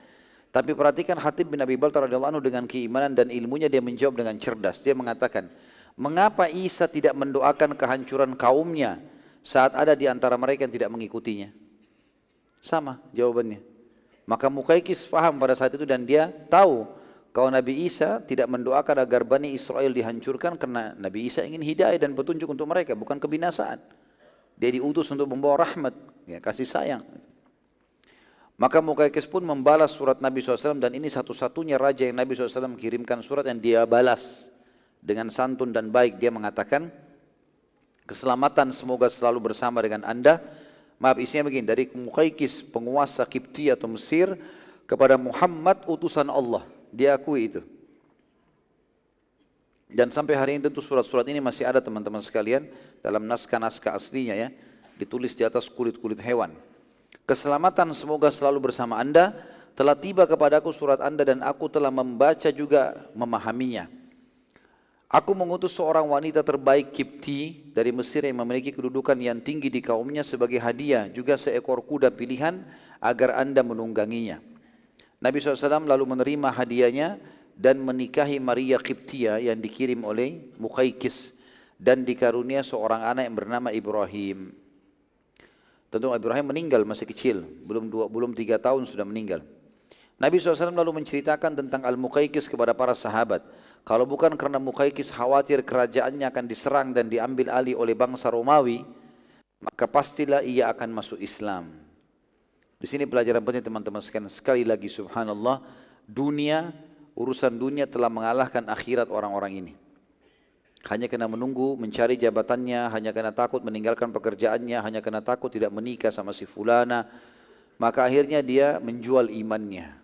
S1: Tapi perhatikan Hatib bin Abi Baltar radhiyallahu anhu dengan keimanan dan ilmunya dia menjawab dengan cerdas. Dia mengatakan, mengapa Isa tidak mendoakan kehancuran kaumnya saat ada di antara mereka yang tidak mengikutinya? Sama jawabannya. Maka Mukaikis paham pada saat itu dan dia tahu kalau Nabi Isa tidak mendoakan agar Bani Israel dihancurkan karena Nabi Isa ingin hidayah dan petunjuk untuk mereka, bukan kebinasaan. Dia diutus untuk membawa rahmat, ya, kasih sayang. Maka Mukaikis pun membalas surat Nabi SAW dan ini satu-satunya raja yang Nabi SAW kirimkan surat yang dia balas dengan santun dan baik. Dia mengatakan, keselamatan semoga selalu bersama dengan anda Maaf isinya begini, dari Muqaykis penguasa Kipti atau Mesir kepada Muhammad utusan Allah. Dia akui itu. Dan sampai hari ini tentu surat-surat ini masih ada teman-teman sekalian dalam naskah-naskah aslinya ya. Ditulis di atas kulit-kulit hewan. Keselamatan semoga selalu bersama anda. Telah tiba kepadaku surat anda dan aku telah membaca juga memahaminya. Aku mengutus seorang wanita terbaik Kipti dari Mesir yang memiliki kedudukan yang tinggi di kaumnya sebagai hadiah, juga seekor kuda pilihan agar anda menungganginya. Nabi SAW lalu menerima hadiahnya dan menikahi Maria Kiptia yang dikirim oleh Mukaikis dan dikarunia seorang anak yang bernama Ibrahim. Tentu Ibrahim meninggal masih kecil, belum dua, belum tiga tahun sudah meninggal. Nabi SAW lalu menceritakan tentang Al-Muqaykis kepada para sahabat. Kalau bukan karena Mukaikis khawatir kerajaannya akan diserang dan diambil alih oleh bangsa Romawi, maka pastilah ia akan masuk Islam. Di sini pelajaran penting teman-teman sekalian. Sekali lagi subhanallah, dunia, urusan dunia telah mengalahkan akhirat orang-orang ini. Hanya kena menunggu, mencari jabatannya, hanya kena takut meninggalkan pekerjaannya, hanya kena takut tidak menikah sama si fulana. Maka akhirnya dia menjual imannya.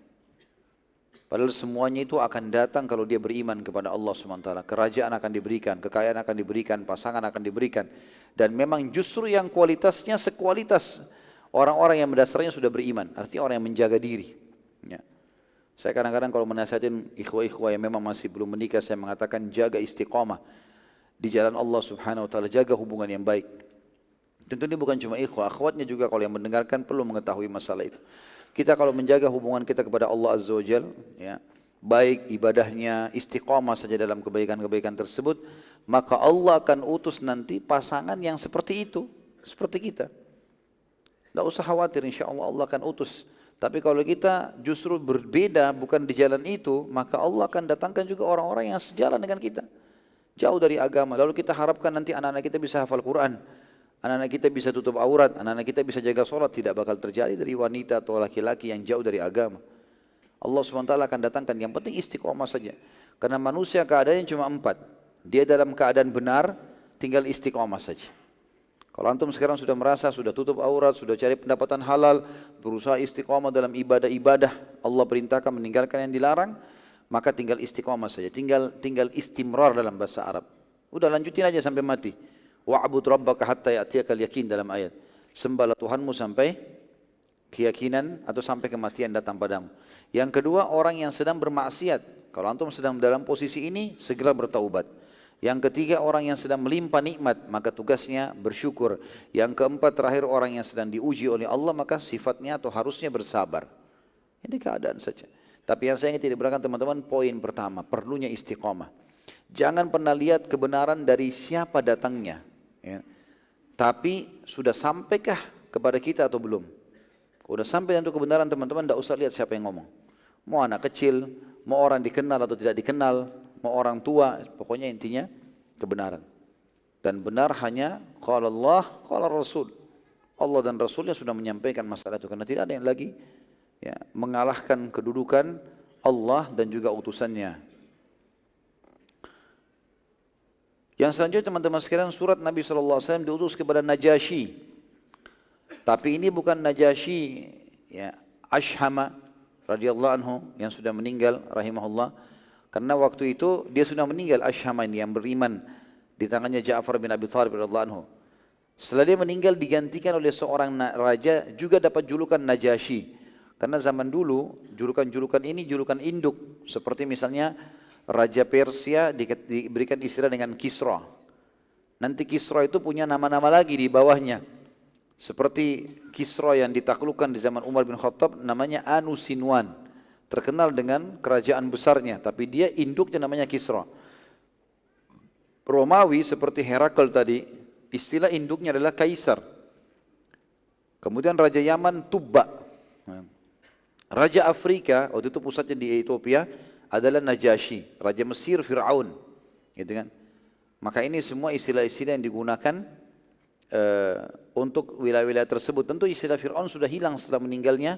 S1: Padahal semuanya itu akan datang kalau dia beriman kepada Allah SWT. Kerajaan akan diberikan, kekayaan akan diberikan, pasangan akan diberikan. Dan memang justru yang kualitasnya sekualitas orang-orang yang mendasarnya sudah beriman. Artinya orang yang menjaga diri. Ya. Saya kadang-kadang kalau menasihatin ikhwah-ikhwah yang memang masih belum menikah, saya mengatakan jaga istiqamah di jalan Allah Subhanahu wa taala, jaga hubungan yang baik. Tentu ini bukan cuma ikhwah, akhwatnya juga kalau yang mendengarkan perlu mengetahui masalah itu. Kita kalau menjaga hubungan kita kepada Allah Azza wa Jal, ya, baik ibadahnya, istiqamah saja dalam kebaikan-kebaikan tersebut, maka Allah akan utus nanti pasangan yang seperti itu, seperti kita. Tidak usah khawatir, insya Allah Allah akan utus. Tapi kalau kita justru berbeda, bukan di jalan itu, maka Allah akan datangkan juga orang-orang yang sejalan dengan kita. Jauh dari agama. Lalu kita harapkan nanti anak-anak kita bisa hafal Quran Anak-anak kita bisa tutup aurat, anak-anak kita bisa jaga sholat, tidak bakal terjadi dari wanita atau laki-laki yang jauh dari agama. Allah SWT akan datangkan, yang penting istiqomah saja. Karena manusia keadaannya cuma empat. Dia dalam keadaan benar, tinggal istiqomah saja. Kalau antum sekarang sudah merasa, sudah tutup aurat, sudah cari pendapatan halal, berusaha istiqomah dalam ibadah-ibadah, Allah perintahkan meninggalkan yang dilarang, maka tinggal istiqomah saja. Tinggal tinggal istimrar dalam bahasa Arab. Udah lanjutin aja sampai mati. Wa'bud rabbaka hatta ya'tiyakal yakin dalam ayat. Sembahlah Tuhanmu sampai keyakinan atau sampai kematian datang padamu. Yang kedua, orang yang sedang bermaksiat. Kalau antum sedang dalam posisi ini, segera bertaubat. Yang ketiga, orang yang sedang melimpah nikmat, maka tugasnya bersyukur. Yang keempat, terakhir orang yang sedang diuji oleh Allah, maka sifatnya atau harusnya bersabar. Ini keadaan saja. Tapi yang saya ingin tidak berakan teman-teman, poin pertama, perlunya istiqomah. Jangan pernah lihat kebenaran dari siapa datangnya. Ya. Tapi sudah sampaikah kepada kita atau belum? Sudah sampai untuk kebenaran teman-teman, tidak usah lihat siapa yang ngomong. Mau anak kecil, mau orang dikenal atau tidak dikenal, mau orang tua, pokoknya intinya kebenaran. Dan benar hanya kalau Allah, kalau Rasul. Allah dan Rasulnya sudah menyampaikan masalah itu karena tidak ada yang lagi ya, mengalahkan kedudukan Allah dan juga utusannya. Yang selanjutnya teman-teman sekalian surat Nabi SAW diutus kepada Najasyi. Tapi ini bukan Najasyi ya, Ashama radhiyallahu anhu yang sudah meninggal rahimahullah. Karena waktu itu dia sudah meninggal Ashama ini yang beriman di tangannya Ja'far bin Abi Thalib radhiyallahu anhu. Setelah dia meninggal digantikan oleh seorang raja juga dapat julukan Najasyi. Karena zaman dulu julukan-julukan ini julukan induk seperti misalnya Raja Persia diberikan istilah dengan Kisra. Nanti Kisra itu punya nama-nama lagi di bawahnya. Seperti Kisra yang ditaklukkan di zaman Umar bin Khattab namanya Anu Sinwan. Terkenal dengan kerajaan besarnya. Tapi dia induknya namanya Kisra. Romawi seperti Herakl tadi, istilah induknya adalah Kaisar. Kemudian Raja Yaman Tubba. Raja Afrika, waktu itu pusatnya di Ethiopia, adalah Najasyi, Raja Mesir Fir'aun. Gitu kan? Maka ini semua istilah-istilah yang digunakan uh, untuk wilayah-wilayah tersebut. Tentu istilah Fir'aun sudah hilang setelah meninggalnya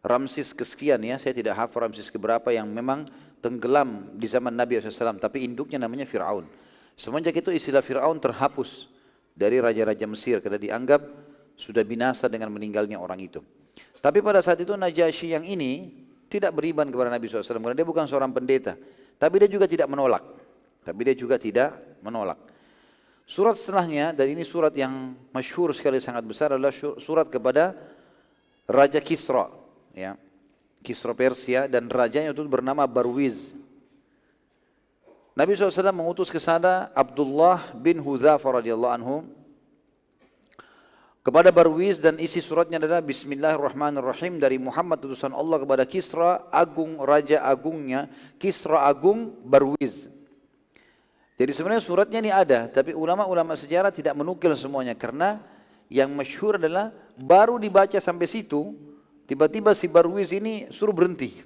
S1: Ramsis kesekian ya. Saya tidak hafal Ramsis keberapa yang memang tenggelam di zaman Nabi SAW. Tapi induknya namanya Fir'aun. Semenjak itu istilah Fir'aun terhapus dari raja-raja Mesir karena dianggap sudah binasa dengan meninggalnya orang itu. Tapi pada saat itu Najasyi yang ini tidak beriman kepada Nabi SAW karena dia bukan seorang pendeta. Tapi dia juga tidak menolak. Tapi dia juga tidak menolak. Surat setelahnya, dan ini surat yang masyhur sekali sangat besar adalah surat kepada Raja Kisra. Ya. Kisra Persia dan rajanya itu bernama Barwiz. Nabi SAW mengutus ke sana Abdullah bin Hudzafah radhiyallahu anhu kepada Barwiz dan isi suratnya adalah Bismillahirrahmanirrahim dari Muhammad utusan Allah kepada Kisra agung raja agungnya Kisra agung Barwiz. Jadi sebenarnya suratnya ini ada, tapi ulama-ulama sejarah tidak menukil semuanya karena yang masyhur adalah baru dibaca sampai situ, tiba-tiba si Barwiz ini suruh berhenti.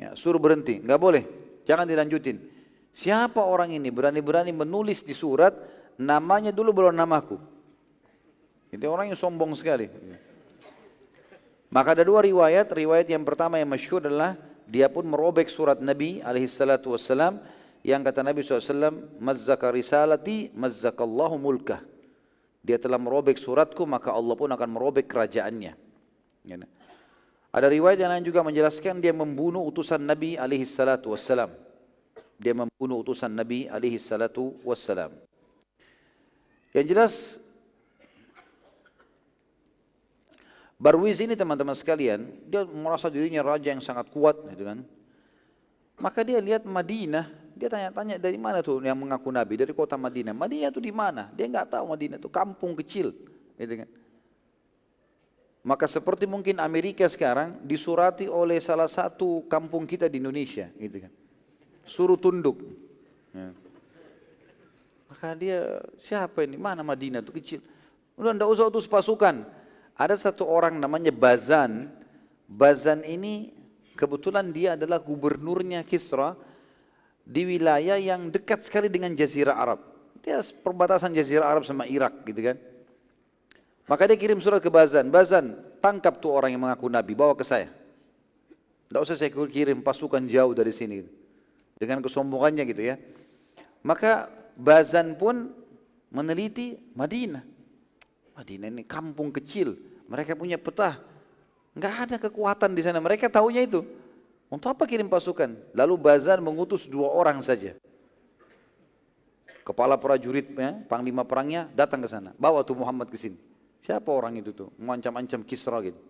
S1: Ya, suruh berhenti, nggak boleh, jangan dilanjutin. Siapa orang ini berani-berani menulis di surat namanya dulu belum namaku. Jadi orang yang sombong sekali. Maka ada dua riwayat. Riwayat yang pertama yang masyhur adalah dia pun merobek surat Nabi alaihi salatu wassalam yang kata Nabi SAW, Mazzaka risalati, mazzakallahu mulkah. Dia telah merobek suratku, maka Allah pun akan merobek kerajaannya. Ya. Ada riwayat yang lain juga menjelaskan dia membunuh utusan Nabi alaihi salatu wassalam. Dia membunuh utusan Nabi alaihi salatu wassalam. Yang jelas Barwiz ini teman-teman sekalian, dia merasa dirinya raja yang sangat kuat, gitu kan. Maka dia lihat Madinah, dia tanya-tanya dari mana tuh yang mengaku Nabi, dari kota Madinah. Madinah itu di mana? Dia nggak tahu Madinah itu kampung kecil, gitu kan. Maka seperti mungkin Amerika sekarang disurati oleh salah satu kampung kita di Indonesia, gitu kan. Suruh tunduk. Ya. Maka dia siapa ini? Mana Madinah itu kecil? Udah ndak usah utus pasukan ada satu orang namanya Bazan. Bazan ini kebetulan dia adalah gubernurnya Kisra di wilayah yang dekat sekali dengan Jazirah Arab. Dia perbatasan Jazirah Arab sama Irak gitu kan. Maka dia kirim surat ke Bazan. Bazan, tangkap tuh orang yang mengaku Nabi, bawa ke saya. Tidak usah saya kirim pasukan jauh dari sini. Dengan kesombongannya gitu ya. Maka Bazan pun meneliti Madinah. Madinah ini kampung kecil. Mereka punya peta. Enggak ada kekuatan di sana. Mereka tahunya itu. Untuk apa kirim pasukan? Lalu Bazar mengutus dua orang saja. Kepala prajuritnya, panglima perangnya datang ke sana. Bawa tuh Muhammad ke sini. Siapa orang itu tuh? Mengancam-ancam Kisra gitu.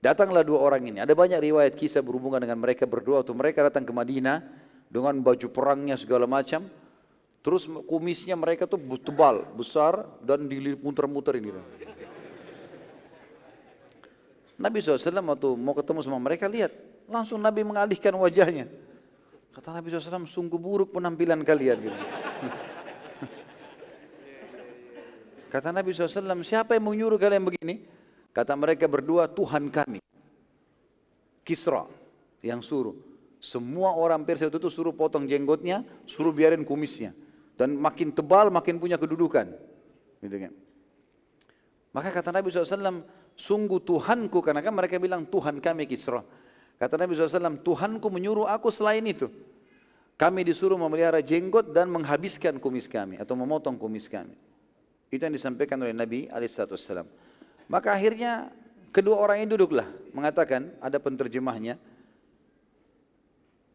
S1: Datanglah dua orang ini. Ada banyak riwayat kisah berhubungan dengan mereka berdua. Waktu mereka datang ke Madinah dengan baju perangnya segala macam. Terus kumisnya mereka tuh tebal, besar dan dimuter-muter ini. Nabi SAW waktu mau ketemu sama mereka lihat langsung Nabi mengalihkan wajahnya. Kata Nabi SAW sungguh buruk penampilan kalian. Gitu. Kata Nabi SAW siapa yang menyuruh kalian begini? Kata mereka berdua Tuhan kami. Kisra yang suruh. Semua orang Persia itu suruh potong jenggotnya, suruh biarin kumisnya. Dan makin tebal makin punya kedudukan. Gitu kan. Maka kata Nabi SAW, sungguh Tuhanku, karena kan mereka bilang Tuhan kami Kisra. Kata Nabi SAW, Tuhanku menyuruh aku selain itu. Kami disuruh memelihara jenggot dan menghabiskan kumis kami atau memotong kumis kami. Itu yang disampaikan oleh Nabi SAW. Maka akhirnya kedua orang ini duduklah mengatakan ada penterjemahnya.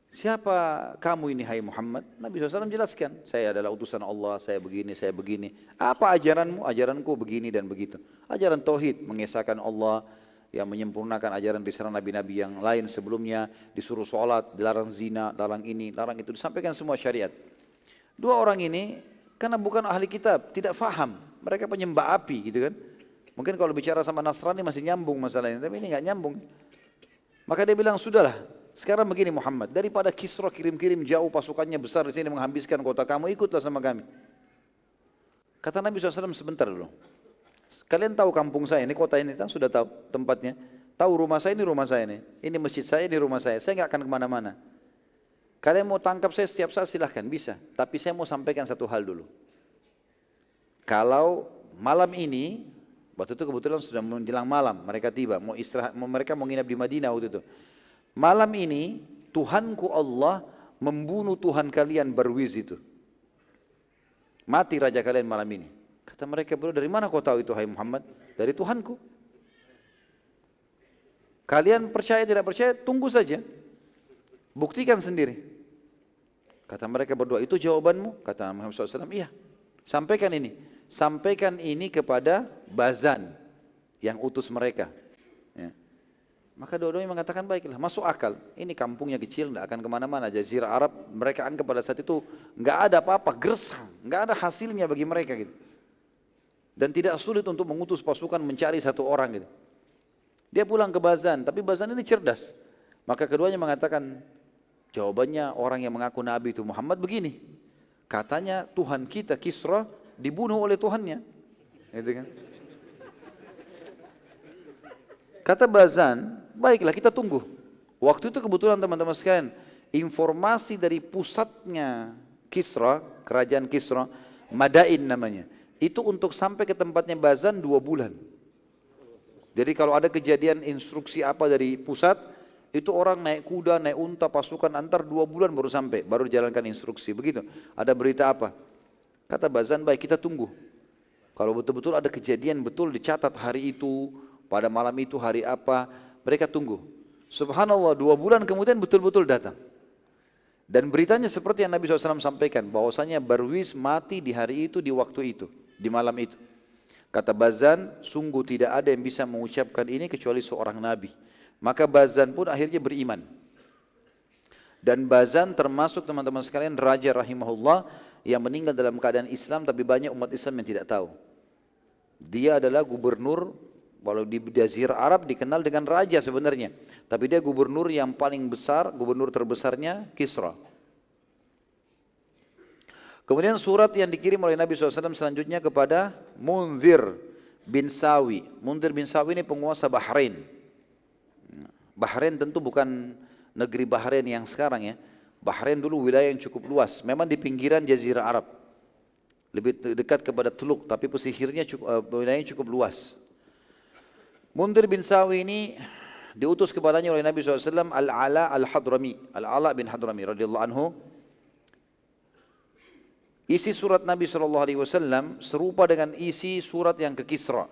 S1: Siapa kamu ini hai Muhammad? Nabi SAW jelaskan, saya adalah utusan Allah, saya begini, saya begini. Apa ajaranmu? Ajaranku begini dan begitu. Ajaran Tauhid, mengesahkan Allah, yang menyempurnakan ajaran di sana nabi-nabi yang lain sebelumnya, disuruh sholat, dilarang zina, larang ini, larang itu, disampaikan semua syariat. Dua orang ini, karena bukan ahli kitab, tidak faham. Mereka penyembah api gitu kan. Mungkin kalau bicara sama Nasrani masih nyambung masalahnya, tapi ini nggak nyambung. Maka dia bilang, sudahlah, sekarang begini Muhammad, daripada Kisra kirim-kirim jauh pasukannya besar di sini menghabiskan kota kamu, ikutlah sama kami. Kata Nabi SAW sebentar dulu. Kalian tahu kampung saya, ini kota ini, sudah tahu tempatnya. Tahu rumah saya, ini rumah saya ini. Ini masjid saya, ini rumah saya. Saya nggak akan ke mana-mana. Kalian mau tangkap saya setiap saat silahkan, bisa. Tapi saya mau sampaikan satu hal dulu. Kalau malam ini, waktu itu kebetulan sudah menjelang malam, mereka tiba, mau istirahat, mereka mau nginap di Madinah waktu itu. Malam ini Tuhanku Allah membunuh Tuhan kalian Barwiz itu. Mati raja kalian malam ini. Kata mereka berdua, dari mana kau tahu itu hai Muhammad? Dari Tuhanku. Kalian percaya tidak percaya, tunggu saja. Buktikan sendiri. Kata mereka berdua, itu jawabanmu? Kata Muhammad SAW, iya. Sampaikan ini. Sampaikan ini kepada Bazan yang utus mereka. Maka dua-duanya mengatakan baiklah, masuk akal. Ini kampungnya kecil, tidak akan ke mana-mana. Jazirah Arab, mereka anggap pada saat itu nggak ada apa-apa, gersang, nggak ada hasilnya bagi mereka gitu. Dan tidak sulit untuk mengutus pasukan mencari satu orang gitu. Dia pulang ke Bazan, tapi Bazan ini cerdas. Maka keduanya mengatakan, jawabannya orang yang mengaku Nabi itu Muhammad begini. Katanya Tuhan kita Kisra dibunuh oleh Tuhannya. Gitu kan? Kata Bazan, baiklah kita tunggu. Waktu itu kebetulan teman-teman sekalian, informasi dari pusatnya Kisra, kerajaan Kisra, Madain namanya. Itu untuk sampai ke tempatnya Bazan dua bulan. Jadi kalau ada kejadian instruksi apa dari pusat, itu orang naik kuda, naik unta, pasukan antar dua bulan baru sampai, baru dijalankan instruksi. Begitu. Ada berita apa? Kata Bazan, baik kita tunggu. Kalau betul-betul ada kejadian betul dicatat hari itu, pada malam itu hari apa, mereka tunggu. Subhanallah, dua bulan kemudian betul-betul datang. Dan beritanya seperti yang Nabi SAW sampaikan, bahwasanya Barwis mati di hari itu, di waktu itu, di malam itu. Kata Bazan, sungguh tidak ada yang bisa mengucapkan ini kecuali seorang Nabi. Maka Bazan pun akhirnya beriman. Dan Bazan termasuk teman-teman sekalian Raja rahimahullah yang meninggal dalam keadaan Islam tapi banyak umat Islam yang tidak tahu. Dia adalah gubernur Walau di Jazirah Arab dikenal dengan raja sebenarnya. Tapi dia gubernur yang paling besar, gubernur terbesarnya Kisra. Kemudian surat yang dikirim oleh Nabi SAW selanjutnya kepada Munzir bin Sawi. Munzir bin Sawi ini penguasa Bahrain. Bahrain tentu bukan negeri Bahrain yang sekarang ya. Bahrain dulu wilayah yang cukup luas. Memang di pinggiran Jazirah Arab. Lebih dekat kepada Teluk, tapi pesisirnya cukup, uh, wilayahnya cukup luas. Mundir bin Sawi ini diutus kepadanya oleh Nabi SAW Al-Ala Al-Hadrami Al-Ala bin Hadrami radhiyallahu anhu Isi surat Nabi SAW serupa dengan isi surat yang ke Kisra.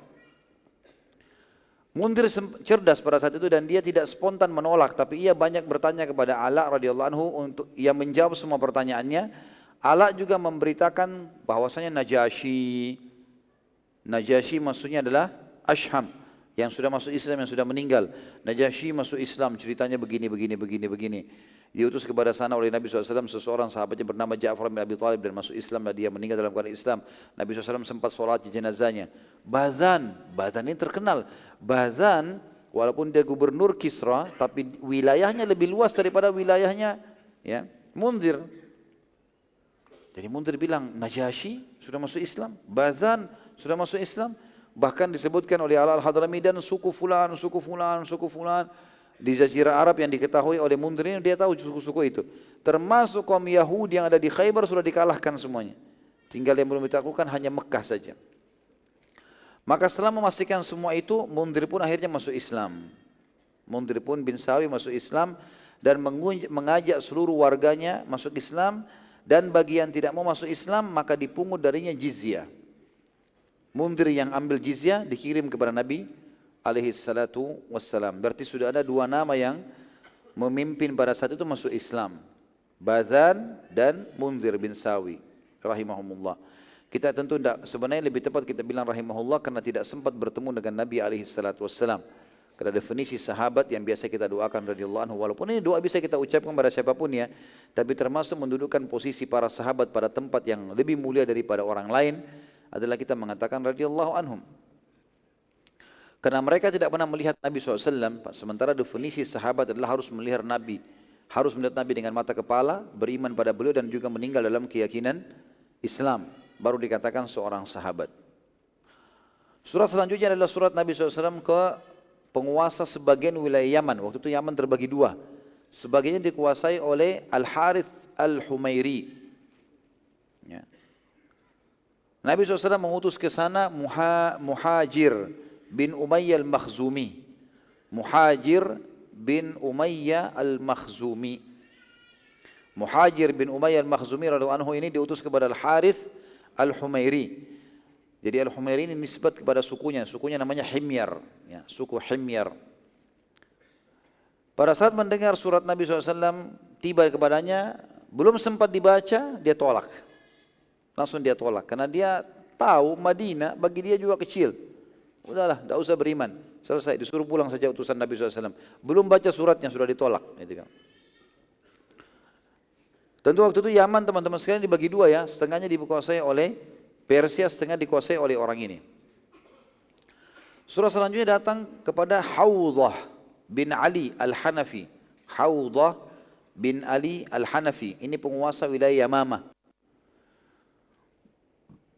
S1: Mundir cerdas pada saat itu dan dia tidak spontan menolak, tapi ia banyak bertanya kepada Ala radhiyallahu anhu untuk ia menjawab semua pertanyaannya. Ala juga memberitakan bahwasanya Najasyi, Najasyi maksudnya adalah Asham, yang sudah masuk Islam, yang sudah meninggal. Najasyi masuk Islam, ceritanya begini, begini, begini, begini. Diutus kepada sana oleh Nabi SAW seseorang sahabatnya bernama Ja'far bin Abi Talib dan masuk Islam dan dia meninggal dalam keadaan Islam. Nabi SAW sempat sholat di jenazahnya. Bazan, Bazan ini terkenal. Bazan, walaupun dia gubernur Kisra, tapi wilayahnya lebih luas daripada wilayahnya ya Mundir. Jadi Mundir bilang, Najasyi sudah masuk Islam, Bazan sudah masuk Islam, Bahkan disebutkan oleh Allah Al-Hadrami dan suku fulan, suku fulan, suku fulan. Di Jazirah Arab yang diketahui oleh Mundir ini dia tahu suku-suku itu. Termasuk kaum Yahudi yang ada di Khaybar sudah dikalahkan semuanya. Tinggal yang belum ditaklukkan hanya Mekah saja. Maka setelah memastikan semua itu, Mundir pun akhirnya masuk Islam. Mundir pun bin Sawi masuk Islam dan mengajak seluruh warganya masuk Islam dan bagi yang tidak mau masuk Islam maka dipungut darinya jizyah. Mundir yang ambil jizyah dikirim kepada Nabi alaihi salatu wassalam. Berarti sudah ada dua nama yang memimpin pada saat itu masuk Islam. Bazan dan Mundir bin Sawi rahimahumullah. Kita tentu tidak, sebenarnya lebih tepat kita bilang rahimahullah karena tidak sempat bertemu dengan Nabi alaihi salatu wassalam. Karena definisi sahabat yang biasa kita doakan radhiyallahu anhu walaupun ini doa bisa kita ucapkan pada siapa pun ya, tapi termasuk mendudukkan posisi para sahabat pada tempat yang lebih mulia daripada orang lain adalah kita mengatakan radhiyallahu anhum. Karena mereka tidak pernah melihat Nabi SAW, sementara definisi sahabat adalah harus melihat Nabi, harus melihat Nabi dengan mata kepala, beriman pada beliau dan juga meninggal dalam keyakinan Islam, baru dikatakan seorang sahabat. Surat selanjutnya adalah surat Nabi SAW ke penguasa sebagian wilayah Yaman. Waktu itu Yaman terbagi dua. Sebagiannya dikuasai oleh Al-Harith Al-Humairi. Ya. Nabi SAW mengutus ke sana Muha, Muhajir bin Umayyah al-Makhzumi. Muhajir bin Umayyah al-Makhzumi. Muhajir bin Umayyah al-Makhzumi radhiyallahu anhu ini diutus kepada Al-Harith al-Humairi. Jadi Al-Humairi ini nisbat kepada sukunya, sukunya namanya Himyar, ya, suku Himyar. Pada saat mendengar surat Nabi SAW tiba kepadanya, belum sempat dibaca, dia tolak. Langsung dia tolak. Karena dia tahu Madinah bagi dia juga kecil. Udahlah, tidak usah beriman. Selesai, disuruh pulang saja utusan Nabi SAW. Belum baca suratnya, sudah ditolak. Gitu kan. Tentu waktu itu Yaman teman-teman sekalian dibagi dua ya, setengahnya dikuasai oleh Persia, setengah dikuasai oleh orang ini. Surah selanjutnya datang kepada Hawdah bin Ali Al-Hanafi. Hawdah bin Ali Al-Hanafi. Ini penguasa wilayah Yamamah.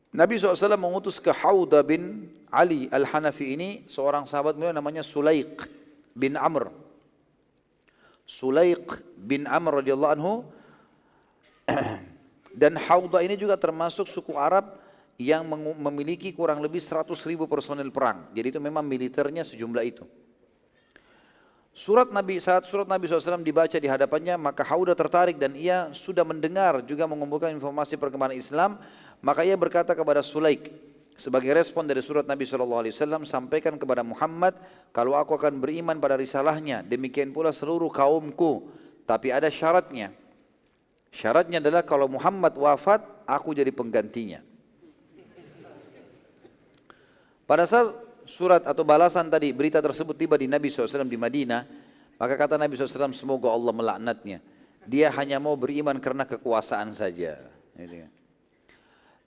S1: Nabi SAW mengutus ke Hawdah bin Ali Al-Hanafi ini seorang sahabat beliau namanya Sulaik bin Amr. Sulaik bin Amr radhiyallahu anhu dan Hauda ini juga termasuk suku Arab yang memiliki kurang lebih 100 ribu personel perang. Jadi itu memang militernya sejumlah itu. Surat Nabi saat surat Nabi SAW dibaca di hadapannya maka Hauda tertarik dan ia sudah mendengar juga mengumpulkan informasi perkembangan Islam maka ia berkata kepada Sulaik sebagai respon dari surat Nabi SAW sampaikan kepada Muhammad kalau aku akan beriman pada risalahnya demikian pula seluruh kaumku. Tapi ada syaratnya. Syaratnya adalah kalau Muhammad wafat aku jadi penggantinya. Pada saat surat atau balasan tadi berita tersebut tiba di Nabi SAW di Madinah maka kata Nabi SAW semoga Allah melaknatnya. Dia hanya mau beriman karena kekuasaan saja. Gitu kan.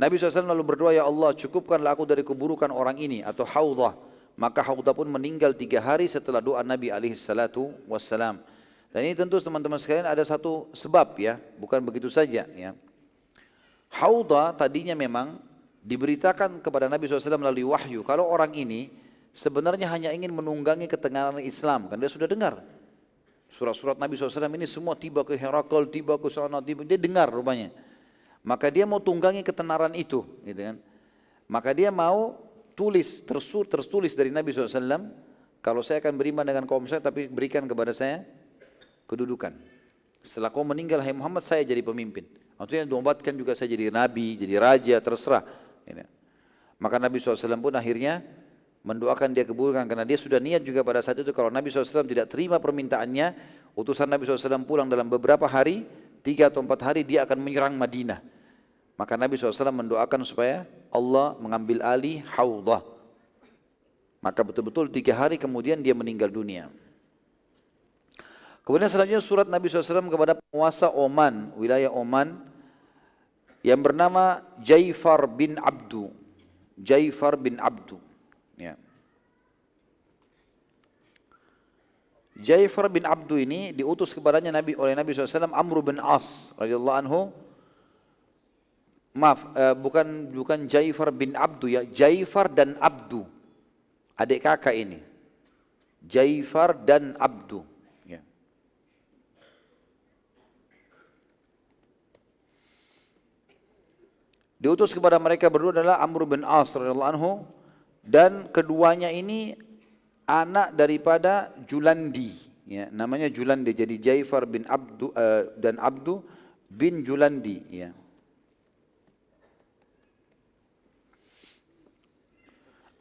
S1: Nabi SAW lalu berdoa, Ya Allah cukupkanlah aku dari keburukan orang ini atau haudah. Maka haudah pun meninggal tiga hari setelah doa Nabi SAW. Dan ini tentu teman-teman sekalian ada satu sebab ya, bukan begitu saja ya. Haudah tadinya memang diberitakan kepada Nabi SAW melalui wahyu. Kalau orang ini sebenarnya hanya ingin menunggangi ketegangan Islam, kan dia sudah dengar. Surat-surat Nabi SAW ini semua tiba ke Herakl, tiba ke sana, tiba, dia dengar rupanya. Maka dia mau tunggangi ketenaran itu, gitu kan. Maka dia mau tulis, tersur, tertulis dari Nabi SAW, kalau saya akan beriman dengan kaum saya, tapi berikan kepada saya kedudukan. Setelah kau meninggal, hai Muhammad, saya jadi pemimpin. Maksudnya dobatkan juga saya jadi nabi, jadi raja, terserah. Gitu. Maka Nabi SAW pun akhirnya mendoakan dia keburukan karena dia sudah niat juga pada saat itu kalau Nabi SAW tidak terima permintaannya, utusan Nabi SAW pulang dalam beberapa hari, tiga atau empat hari dia akan menyerang Madinah. Maka Nabi SAW mendoakan supaya Allah mengambil alih haudah. Maka betul-betul tiga hari kemudian dia meninggal dunia. Kemudian selanjutnya surat Nabi SAW kepada penguasa Oman, wilayah Oman, yang bernama Jaifar bin Abdu. Jaifar bin Abdu. Ya. Jaifar bin Abdu ini diutus kepadanya Nabi oleh Nabi SAW Amr bin As radhiyallahu anhu. Maaf uh, bukan bukan Jaifar bin Abdu ya Jaifar dan Abdu. Adik kakak ini. Jaifar dan Abdu. Ya. diutus kepada mereka berdua adalah Amr bin As radhiyallahu anhu. Dan keduanya ini anak daripada Julandi. Ya namanya Julandi. Jadi Jaifar bin Abdu uh, dan Abdu bin Julandi ya.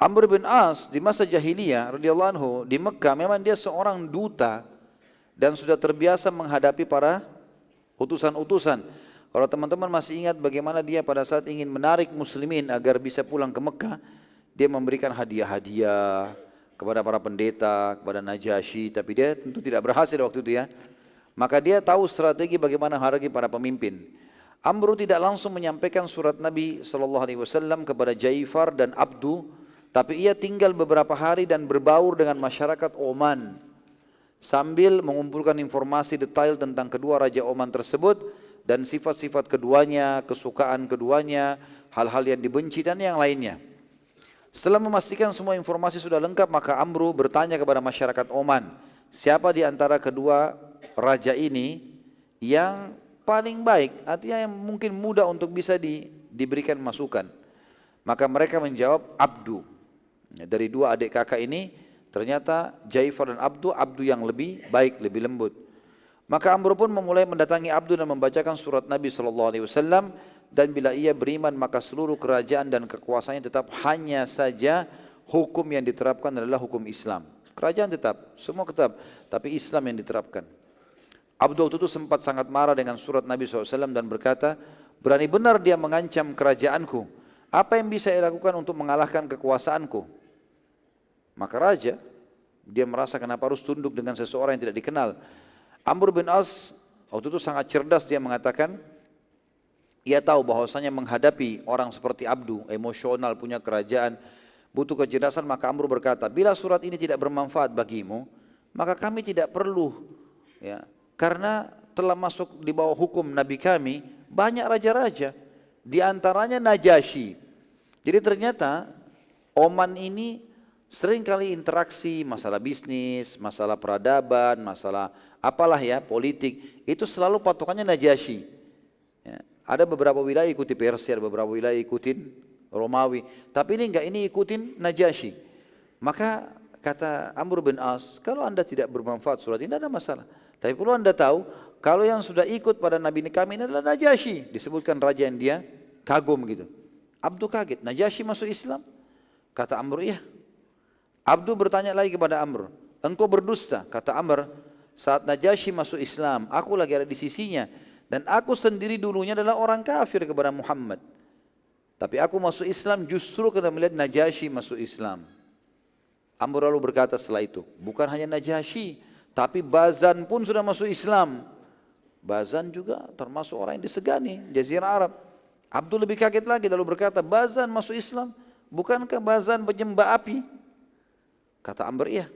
S1: Amr bin As di masa jahiliyah radhiyallahu anhu di Mekah memang dia seorang duta dan sudah terbiasa menghadapi para utusan-utusan. Kalau teman-teman masih ingat bagaimana dia pada saat ingin menarik muslimin agar bisa pulang ke Mekah, dia memberikan hadiah-hadiah kepada para pendeta, kepada Najasyi, tapi dia tentu tidak berhasil waktu itu ya. Maka dia tahu strategi bagaimana hargai para pemimpin. Amru tidak langsung menyampaikan surat Nabi SAW kepada Jaifar dan Abdu tapi ia tinggal beberapa hari dan berbaur dengan masyarakat Oman sambil mengumpulkan informasi detail tentang kedua raja Oman tersebut dan sifat-sifat keduanya, kesukaan keduanya, hal-hal yang dibenci dan yang lainnya. Setelah memastikan semua informasi sudah lengkap, maka Amru bertanya kepada masyarakat Oman, siapa di antara kedua raja ini yang paling baik, artinya yang mungkin mudah untuk bisa di, diberikan masukan. Maka mereka menjawab Abdu. Ya, dari dua adik kakak ini ternyata Jaifar dan Abdu, Abdu yang lebih baik, lebih lembut. Maka Amr pun memulai mendatangi Abdu dan membacakan surat Nabi SAW dan bila ia beriman maka seluruh kerajaan dan kekuasaannya tetap hanya saja hukum yang diterapkan adalah hukum Islam. Kerajaan tetap, semua tetap, tapi Islam yang diterapkan. Abdul itu sempat sangat marah dengan surat Nabi SAW dan berkata, berani benar dia mengancam kerajaanku. Apa yang bisa ia lakukan untuk mengalahkan kekuasaanku? Maka raja Dia merasa kenapa harus tunduk dengan seseorang yang tidak dikenal. Amr bin As waktu itu sangat cerdas dia mengatakan, ia tahu bahwasanya menghadapi orang seperti Abdu, emosional, punya kerajaan, butuh kecerdasan, maka Amr berkata, bila surat ini tidak bermanfaat bagimu, maka kami tidak perlu, ya, karena telah masuk di bawah hukum Nabi kami, banyak raja-raja, di antaranya Najasyi. Jadi ternyata Oman ini sering kali interaksi masalah bisnis, masalah peradaban, masalah apalah ya politik itu selalu patokannya Najasyi. Ya. Ada beberapa wilayah ikuti Persia, ada beberapa wilayah ikutin Romawi, tapi ini enggak ini ikutin Najasyi. Maka kata Amr bin As, kalau anda tidak bermanfaat surat ini tidak ada masalah. Tapi perlu anda tahu, kalau yang sudah ikut pada Nabi kami ini adalah Najasyi, disebutkan raja yang dia kagum gitu. Abdu kaget, Najasyi masuk Islam? Kata Amr, iya. Abdu bertanya lagi kepada Amr, engkau berdusta? Kata Amr, saat Najasyi masuk Islam, aku lagi ada di sisinya. Dan aku sendiri dulunya adalah orang kafir kepada Muhammad. Tapi aku masuk Islam justru karena melihat Najasyi masuk Islam. Amr lalu berkata setelah itu, bukan hanya Najasyi, tapi Bazan pun sudah masuk Islam. Bazan juga termasuk orang yang disegani, Jazirah Arab. Abdul lebih kaget lagi lalu berkata, Bazan masuk Islam, bukankah Bazan penyembah api? Kata Amr, iya.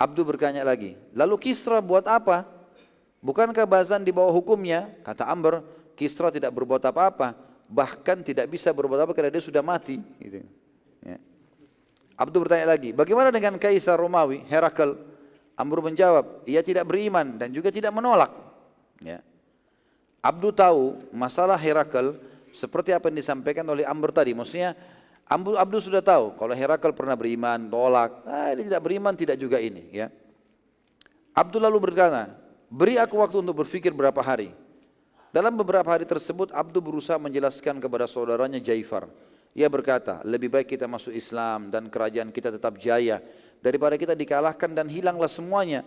S1: Abdul bertanya lagi, lalu Kisra buat apa? Bukankah Bazan di bawah hukumnya? Kata Amr, Kisra tidak berbuat apa-apa, bahkan tidak bisa berbuat apa karena dia sudah mati. Gitu. Ya. Abdul bertanya lagi, bagaimana dengan Kaisar Romawi, Herakl? Amr menjawab, ia tidak beriman dan juga tidak menolak. Ya. Abdul tahu masalah Herakl seperti apa yang disampaikan oleh Amr tadi. Maksudnya Abdul, Abdul sudah tahu kalau Herakl pernah beriman, tolak. Ah, ini tidak beriman, tidak juga ini. Ya. Abdul lalu berkata, beri aku waktu untuk berpikir berapa hari. Dalam beberapa hari tersebut Abdul berusaha menjelaskan kepada saudaranya Jaifar. Ia berkata, lebih baik kita masuk Islam dan kerajaan kita tetap jaya daripada kita dikalahkan dan hilanglah semuanya.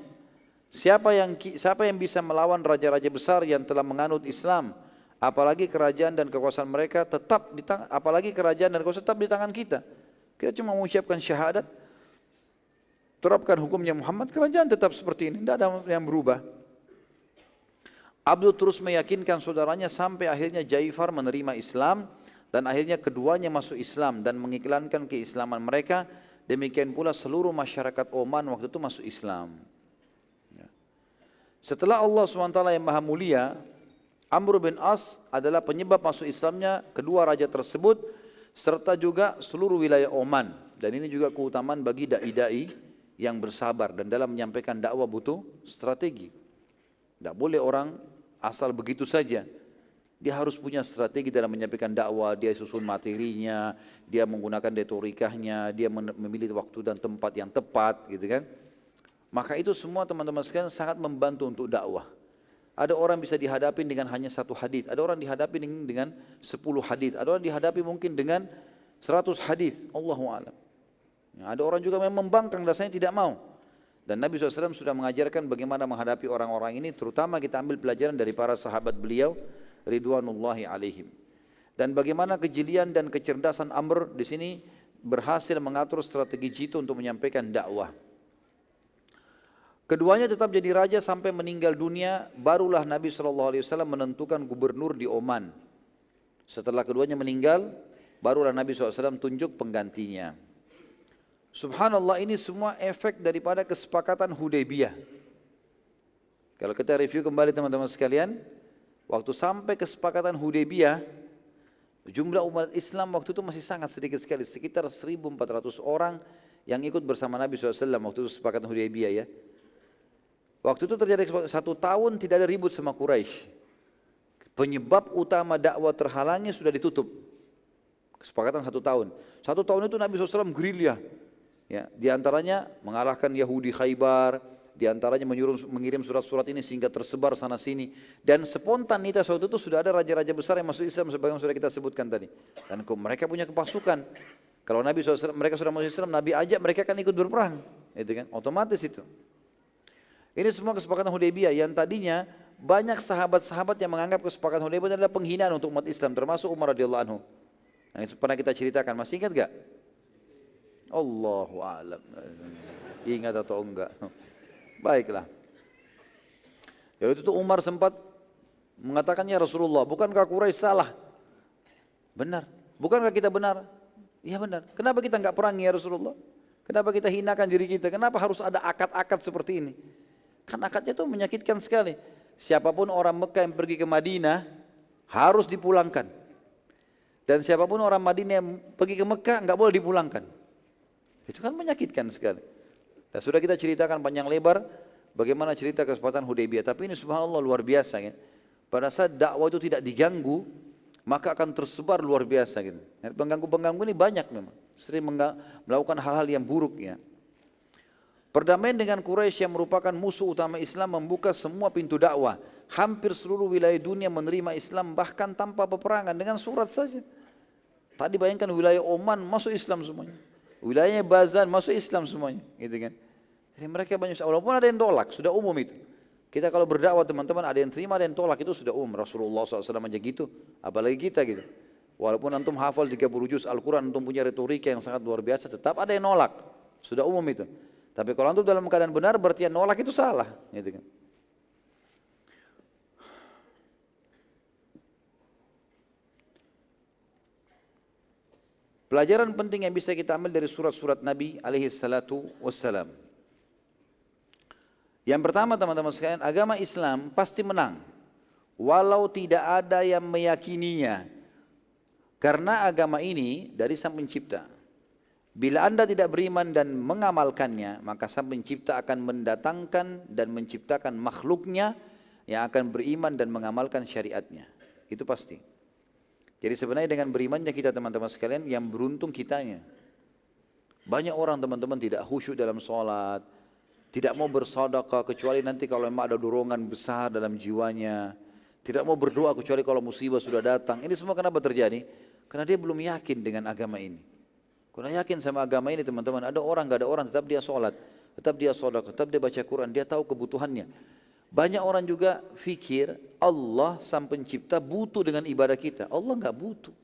S1: Siapa yang siapa yang bisa melawan raja-raja besar yang telah menganut Islam? apalagi kerajaan dan kekuasaan mereka tetap di tangan, apalagi kerajaan dan kekuasaan tetap di tangan kita. Kita cuma mengucapkan syahadat, terapkan hukumnya Muhammad, kerajaan tetap seperti ini, tidak ada yang berubah. Abdul terus meyakinkan saudaranya sampai akhirnya Jaifar menerima Islam dan akhirnya keduanya masuk Islam dan mengiklankan keislaman mereka. Demikian pula seluruh masyarakat Oman waktu itu masuk Islam. Ya. Setelah Allah SWT yang maha mulia Amr bin As adalah penyebab masuk Islamnya kedua raja tersebut serta juga seluruh wilayah Oman dan ini juga keutamaan bagi dai-dai yang bersabar dan dalam menyampaikan dakwah butuh strategi. Tidak boleh orang asal begitu saja. Dia harus punya strategi dalam menyampaikan dakwah, dia susun materinya, dia menggunakan retorikahnya, dia memilih waktu dan tempat yang tepat gitu kan. Maka itu semua teman-teman sekalian sangat membantu untuk dakwah. Ada orang bisa dihadapi dengan hanya satu hadis, ada orang dihadapi dengan sepuluh hadis, ada orang dihadapi mungkin dengan seratus hadis. Allahu a'lam. Ya, ada orang juga memang membangkang dasarnya tidak mau. Dan Nabi SAW sudah mengajarkan bagaimana menghadapi orang-orang ini, terutama kita ambil pelajaran dari para sahabat beliau, Ridwanullahi alaihim. Dan bagaimana kejelian dan kecerdasan Amr di sini berhasil mengatur strategi jitu untuk menyampaikan dakwah. Keduanya tetap jadi raja sampai meninggal dunia, barulah Nabi SAW menentukan gubernur di Oman. Setelah keduanya meninggal, barulah Nabi SAW tunjuk penggantinya. Subhanallah ini semua efek daripada kesepakatan Hudaybiyah. Kalau kita review kembali teman-teman sekalian, waktu sampai kesepakatan Hudaybiyah, jumlah umat Islam waktu itu masih sangat sedikit sekali, sekitar 1.400 orang yang ikut bersama Nabi SAW waktu itu kesepakatan Hudaybiyah ya. Waktu itu terjadi satu tahun tidak ada ribut sama Quraisy. Penyebab utama dakwah terhalangnya sudah ditutup. Kesepakatan satu tahun. Satu tahun itu Nabi SAW gerilya. Ya, di antaranya mengalahkan Yahudi Khaybar, di antaranya menyuruh mengirim surat-surat ini sehingga tersebar sana sini. Dan spontanitas waktu itu sudah ada raja-raja besar yang masuk Islam sebagaimana sudah kita sebutkan tadi. Dan mereka punya kepasukan. Kalau Nabi SAW, mereka sudah masuk Islam, Nabi ajak mereka akan ikut berperang. Itu kan, otomatis itu. Ini semua kesepakatan Hudaybiyah yang tadinya banyak sahabat-sahabat yang menganggap kesepakatan Hudaybiyah adalah penghinaan untuk umat Islam termasuk Umar radhiyallahu anhu. Yang itu pernah kita ceritakan, masih ingat gak? Allahu a'lam. ingat atau enggak. Baiklah. Ya itu tuh Umar sempat mengatakannya Rasulullah, bukankah Quraisy salah? Benar. Bukankah kita benar? Iya benar. Kenapa kita enggak perangi ya Rasulullah? Kenapa kita hinakan diri kita? Kenapa harus ada akad-akad seperti ini? Kan akadnya itu menyakitkan sekali. Siapa pun orang Mekah yang pergi ke Madinah harus dipulangkan. Dan siapa pun orang Madinah yang pergi ke Mekah nggak boleh dipulangkan. Itu kan menyakitkan sekali. Dan sudah kita ceritakan panjang lebar bagaimana cerita kesempatan Hudaybiyah. Tapi ini subhanallah luar biasa. Ya. Pada saat dakwah itu tidak diganggu, maka akan tersebar luar biasa. Gitu. Pengganggu-pengganggu ini banyak memang. Sering melakukan hal-hal yang buruk. Ya. Perdamaian dengan Quraisy yang merupakan musuh utama Islam membuka semua pintu dakwah. Hampir seluruh wilayah dunia menerima Islam bahkan tanpa peperangan dengan surat saja. Tadi bayangkan wilayah Oman masuk Islam semuanya. Wilayahnya Bazan masuk Islam semuanya, gitu kan. Jadi mereka banyak walaupun ada yang tolak, sudah umum itu. Kita kalau berdakwah teman-teman ada yang terima, ada yang tolak itu sudah umum. Rasulullah SAW aja gitu, apalagi kita gitu. Walaupun antum hafal 30 juz Al-Quran, antum punya retorika yang sangat luar biasa, tetap ada yang nolak. Sudah umum itu. Tapi kalau antum dalam keadaan benar, berarti yang nolak itu salah. Gitu kan. Pelajaran penting yang bisa kita ambil dari surat-surat Nabi alaihi salatu wassalam. Yang pertama teman-teman sekalian, agama Islam pasti menang. Walau tidak ada yang meyakininya. Karena agama ini dari sang pencipta. Bila anda tidak beriman dan mengamalkannya, maka sang pencipta akan mendatangkan dan menciptakan makhluknya yang akan beriman dan mengamalkan syariatnya. Itu pasti. Jadi sebenarnya dengan berimannya kita teman-teman sekalian yang beruntung kitanya. Banyak orang teman-teman tidak khusyuk dalam sholat, tidak mau bersodakah kecuali nanti kalau memang ada dorongan besar dalam jiwanya. Tidak mau berdoa kecuali kalau musibah sudah datang. Ini semua kenapa terjadi? Karena dia belum yakin dengan agama ini. Karena yakin sama agama ini teman-teman, ada orang gak ada orang tetap dia sholat, tetap dia sholat, tetap dia baca Quran, dia tahu kebutuhannya. Banyak orang juga fikir Allah sang pencipta butuh dengan ibadah kita. Allah enggak butuh.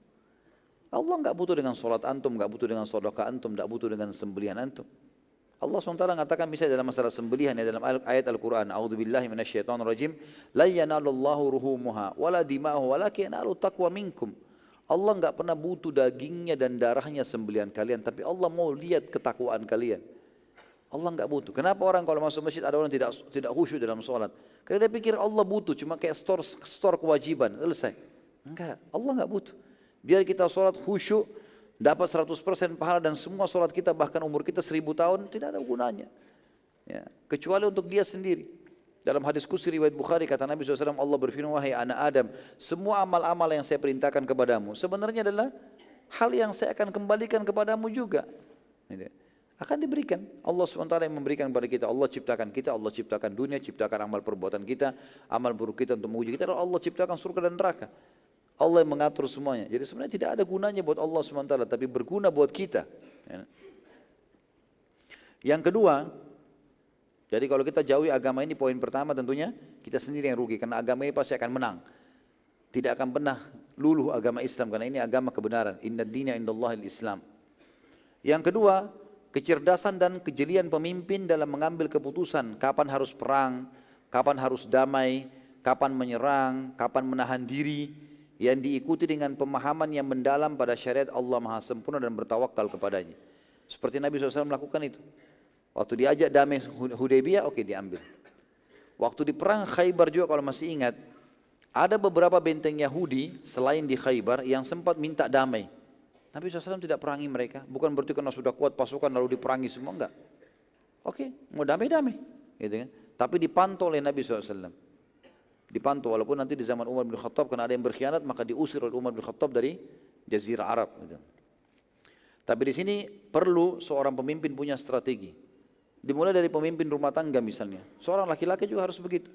S1: Allah enggak butuh dengan solat antum, enggak butuh dengan sodaka antum, enggak butuh dengan sembelihan antum. Allah SWT mengatakan misalnya dalam masalah sembelihan ya dalam ayat Al-Quran A'udhu billahi minasyaitonir rajim La yanalullahu ruhumuha wala dima'hu walakin yanalu taqwa minkum Allah enggak pernah butuh dagingnya dan darahnya sembelihan kalian Tapi Allah mau lihat ketakwaan kalian Allah nggak butuh. Kenapa orang kalau masuk masjid ada orang tidak tidak khusyuk dalam sholat? Karena dia pikir Allah butuh, cuma kayak store store kewajiban, selesai. Enggak, Allah nggak butuh. Biar kita sholat khusyuk, dapat 100% pahala dan semua sholat kita bahkan umur kita seribu tahun tidak ada gunanya. Ya, kecuali untuk dia sendiri. Dalam hadis kursi riwayat Bukhari kata Nabi SAW Allah berfirman wahai anak Adam semua amal-amal yang saya perintahkan kepadamu sebenarnya adalah hal yang saya akan kembalikan kepadamu juga. Gitu akan diberikan. Allah SWT yang memberikan kepada kita. Allah ciptakan kita, Allah ciptakan dunia, ciptakan amal perbuatan kita, amal buruk kita untuk menguji kita. Allah ciptakan surga dan neraka. Allah yang mengatur semuanya. Jadi sebenarnya tidak ada gunanya buat Allah SWT, tapi berguna buat kita. Ya. Yang kedua, jadi kalau kita jauhi agama ini, poin pertama tentunya kita sendiri yang rugi. Karena agama ini pasti akan menang. Tidak akan pernah luluh agama Islam, karena ini agama kebenaran. Inna dina indallahil Islam. Yang kedua, kecerdasan dan kejelian pemimpin dalam mengambil keputusan kapan harus perang, kapan harus damai, kapan menyerang, kapan menahan diri yang diikuti dengan pemahaman yang mendalam pada syariat Allah Maha Sempurna dan bertawakal kepadanya. Seperti Nabi SAW melakukan itu. Waktu diajak damai Hudaybiyah, oke okay, diambil. Waktu di perang Khaybar juga kalau masih ingat, ada beberapa benteng Yahudi selain di Khaybar yang sempat minta damai. Nabi SAW tidak perangi mereka. Bukan berarti karena sudah kuat pasukan lalu diperangi semua. Enggak. Oke, mau damai-damai. Gitu kan. Tapi dipantau oleh Nabi SAW. Dipantau walaupun nanti di zaman Umar bin Khattab karena ada yang berkhianat maka diusir oleh Umar bin Khattab dari Jazirah Arab. Gitu. Tapi di sini perlu seorang pemimpin punya strategi. Dimulai dari pemimpin rumah tangga misalnya. Seorang laki-laki juga harus begitu.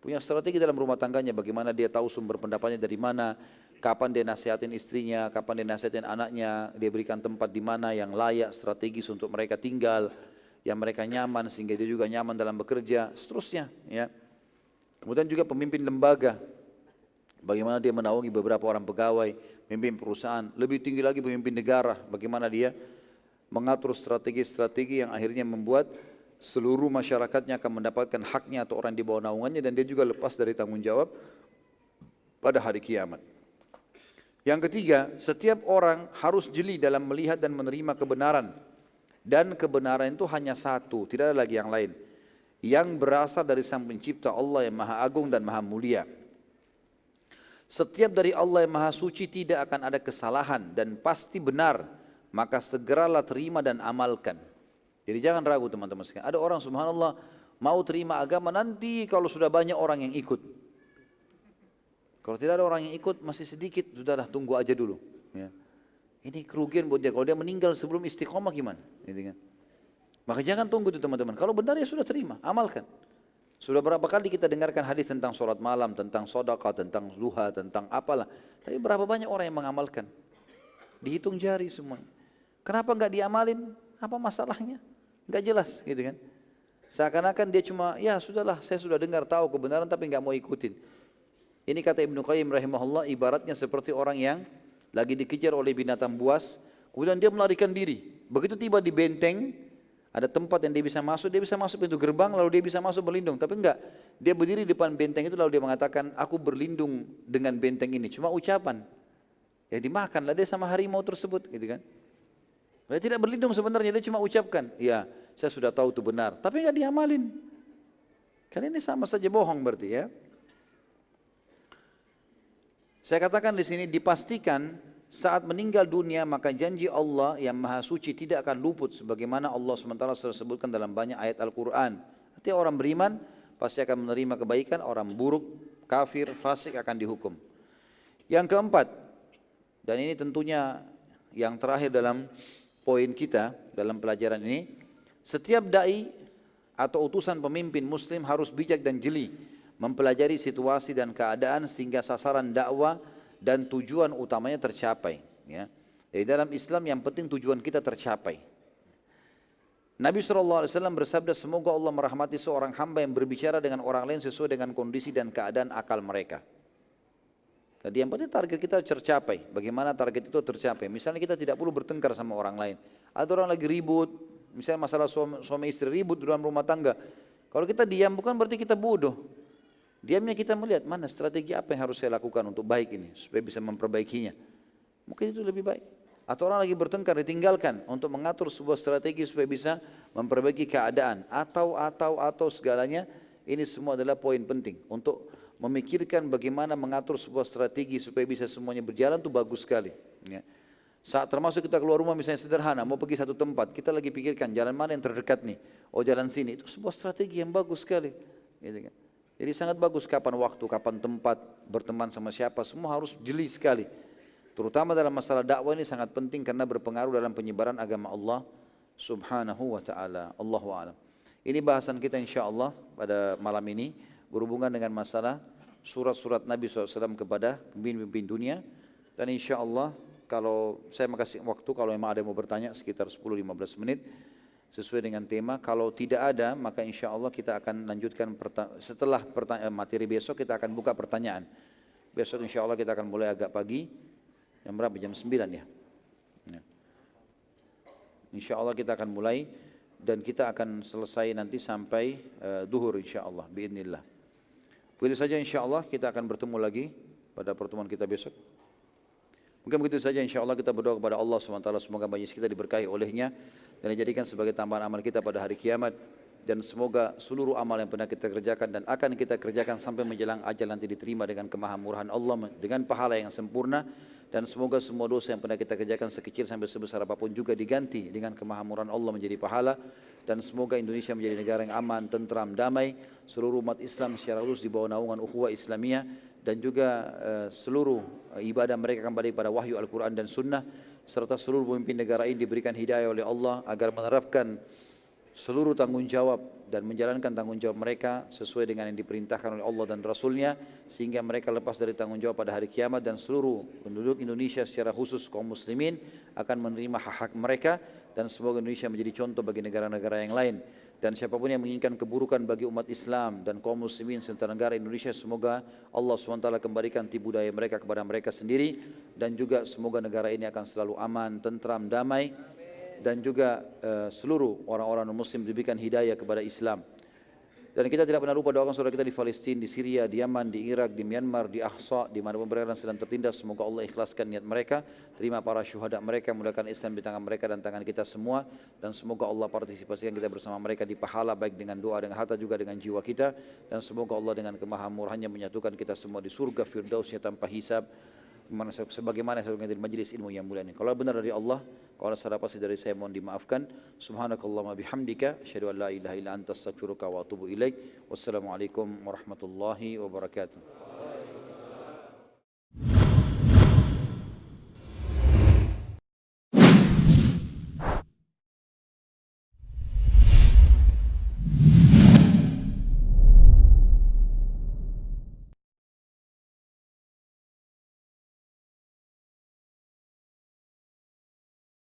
S1: Punya strategi dalam rumah tangganya, bagaimana dia tahu sumber pendapatnya dari mana, kapan dia nasihatin istrinya, kapan dia nasihatin anaknya, dia berikan tempat di mana yang layak, strategis untuk mereka tinggal, yang mereka nyaman sehingga dia juga nyaman dalam bekerja, seterusnya. Ya. Kemudian juga pemimpin lembaga, bagaimana dia menaungi beberapa orang pegawai, pemimpin perusahaan, lebih tinggi lagi pemimpin negara, bagaimana dia mengatur strategi-strategi yang akhirnya membuat seluruh masyarakatnya akan mendapatkan haknya atau orang di bawah naungannya dan dia juga lepas dari tanggung jawab pada hari kiamat. Yang ketiga, setiap orang harus jeli dalam melihat dan menerima kebenaran. Dan kebenaran itu hanya satu, tidak ada lagi yang lain. Yang berasal dari sang pencipta Allah yang maha agung dan maha mulia. Setiap dari Allah yang maha suci tidak akan ada kesalahan dan pasti benar. Maka segeralah terima dan amalkan. Jadi jangan ragu teman-teman sekalian. Ada orang subhanallah mau terima agama nanti kalau sudah banyak orang yang ikut. Kalau tidak ada orang yang ikut masih sedikit, sudahlah tunggu aja dulu. Ya. Ini kerugian buat dia. Kalau dia meninggal sebelum istiqomah gimana? Gitu kan? Maka jangan tunggu itu teman-teman. Kalau benar ya sudah terima, amalkan. Sudah berapa kali kita dengarkan hadis tentang sholat malam, tentang sodaka, tentang duha, tentang apalah. Tapi berapa banyak orang yang mengamalkan? Dihitung jari semua. Kenapa nggak diamalin? Apa masalahnya? Nggak jelas gitu kan. Seakan-akan dia cuma, ya sudahlah saya sudah dengar tahu kebenaran tapi nggak mau ikutin. Ini kata Ibnu Qayyim rahimahullah ibaratnya seperti orang yang lagi dikejar oleh binatang buas, kemudian dia melarikan diri. Begitu tiba di benteng, ada tempat yang dia bisa masuk, dia bisa masuk pintu gerbang lalu dia bisa masuk berlindung. Tapi enggak, dia berdiri di depan benteng itu lalu dia mengatakan, aku berlindung dengan benteng ini. Cuma ucapan. Ya dimakanlah dia sama harimau tersebut gitu kan. Dia tidak berlindung sebenarnya, dia cuma ucapkan, ya saya sudah tahu itu benar. Tapi enggak diamalin. Kali ini sama saja bohong berarti ya. Saya katakan di sini dipastikan saat meninggal dunia maka janji Allah yang maha suci tidak akan luput sebagaimana Allah SWT sebutkan dalam banyak ayat Al-Quran. Artinya orang beriman pasti akan menerima kebaikan, orang buruk, kafir, fasik akan dihukum. Yang keempat, dan ini tentunya yang terakhir dalam poin kita dalam pelajaran ini, setiap dai atau utusan pemimpin muslim harus bijak dan jeli mempelajari situasi dan keadaan sehingga sasaran dakwah dan tujuan utamanya tercapai. Ya. Jadi dalam Islam yang penting tujuan kita tercapai. Nabi SAW bersabda, semoga Allah merahmati seorang hamba yang berbicara dengan orang lain sesuai dengan kondisi dan keadaan akal mereka. Jadi yang penting target kita tercapai. Bagaimana target itu tercapai? Misalnya kita tidak perlu bertengkar sama orang lain. Ada orang lagi ribut, misalnya masalah suami, suami istri ribut dalam rumah tangga. Kalau kita diam bukan berarti kita bodoh. Diamnya kita melihat mana strategi apa yang harus saya lakukan untuk baik ini supaya bisa memperbaikinya. Mungkin itu lebih baik. Atau orang lagi bertengkar ditinggalkan untuk mengatur sebuah strategi supaya bisa memperbaiki keadaan atau atau atau segalanya ini semua adalah poin penting untuk memikirkan bagaimana mengatur sebuah strategi supaya bisa semuanya berjalan itu bagus sekali. Ya. Saat termasuk kita keluar rumah misalnya sederhana, mau pergi satu tempat, kita lagi pikirkan jalan mana yang terdekat nih, oh jalan sini, itu sebuah strategi yang bagus sekali. Gitu kan. Jadi sangat bagus kapan waktu, kapan tempat, berteman sama siapa, semua harus jeli sekali. Terutama dalam masalah dakwah ini sangat penting karena berpengaruh dalam penyebaran agama Allah subhanahu wa ta'ala. Allahu a'lam. Ini bahasan kita insya Allah pada malam ini berhubungan dengan masalah surat-surat Nabi SAW kepada pemimpin-pemimpin dunia. Dan insya Allah kalau saya makasih waktu kalau memang ada yang mau bertanya sekitar 10-15 menit sesuai dengan tema. Kalau tidak ada, maka insya Allah kita akan lanjutkan setelah eh, materi besok kita akan buka pertanyaan. Besok insya Allah kita akan mulai agak pagi, jam berapa? Jam 9 ya. ya. Insya Allah kita akan mulai dan kita akan selesai nanti sampai uh, duhur insya Allah, biidnillah. Begitu saja insya Allah kita akan bertemu lagi pada pertemuan kita besok. Mungkin begitu saja insya Allah kita berdoa kepada Allah SWT semoga banyak kita diberkahi olehnya dan dijadikan sebagai tambahan amal kita pada hari kiamat dan semoga seluruh amal yang pernah kita kerjakan dan akan kita kerjakan sampai menjelang ajal nanti diterima dengan kemahamurahan Allah dengan pahala yang sempurna dan semoga semua dosa yang pernah kita kerjakan sekecil sampai sebesar apapun juga diganti dengan kemahamurahan Allah menjadi pahala. Dan semoga Indonesia menjadi negara yang aman, tentram, damai. Seluruh umat Islam secara khusus di bawah naungan ukhuwah Islamiyah. Dan juga uh, seluruh ibadah mereka kembali pada wahyu Al-Quran dan Sunnah. Serta seluruh pemimpin negara ini diberikan hidayah oleh Allah agar menerapkan seluruh tanggung jawab dan menjalankan tanggung jawab mereka sesuai dengan yang diperintahkan oleh Allah dan Rasulnya sehingga mereka lepas dari tanggung jawab pada hari kiamat dan seluruh penduduk Indonesia secara khusus kaum muslimin akan menerima hak-hak mereka dan semoga Indonesia menjadi contoh bagi negara-negara yang lain. Dan siapa pun yang menginginkan keburukan bagi umat Islam dan kaum muslimin serta negara Indonesia semoga Allah SWT kembalikan tipu daya mereka kepada mereka sendiri. Dan juga semoga negara ini akan selalu aman, tentram, damai dan juga uh, seluruh orang-orang muslim diberikan hidayah kepada Islam. Dan kita tidak pernah lupa doakan saudara kita di Palestina, di Syria, di Yaman, di Irak, di Myanmar, di Ahsa, di mana mereka sedang tertindas. Semoga Allah ikhlaskan niat mereka, terima para syuhada mereka, mudahkan Islam di tangan mereka dan tangan kita semua. Dan semoga Allah partisipasikan kita bersama mereka di pahala, baik dengan doa, dengan harta juga dengan jiwa kita. Dan semoga Allah dengan kemahamurahannya menyatukan kita semua di surga firdausnya tanpa hisab sebagaimana sebagaimana di majlis ilmu yang mulia ini. Kalau benar dari Allah, kalau salah pasti dari saya mohon dimaafkan. Subhanakallahumma bihamdika asyhadu an la ilaha illa anta astaghfiruka wa atubu ilaik. Wassalamualaikum warahmatullahi wabarakatuh.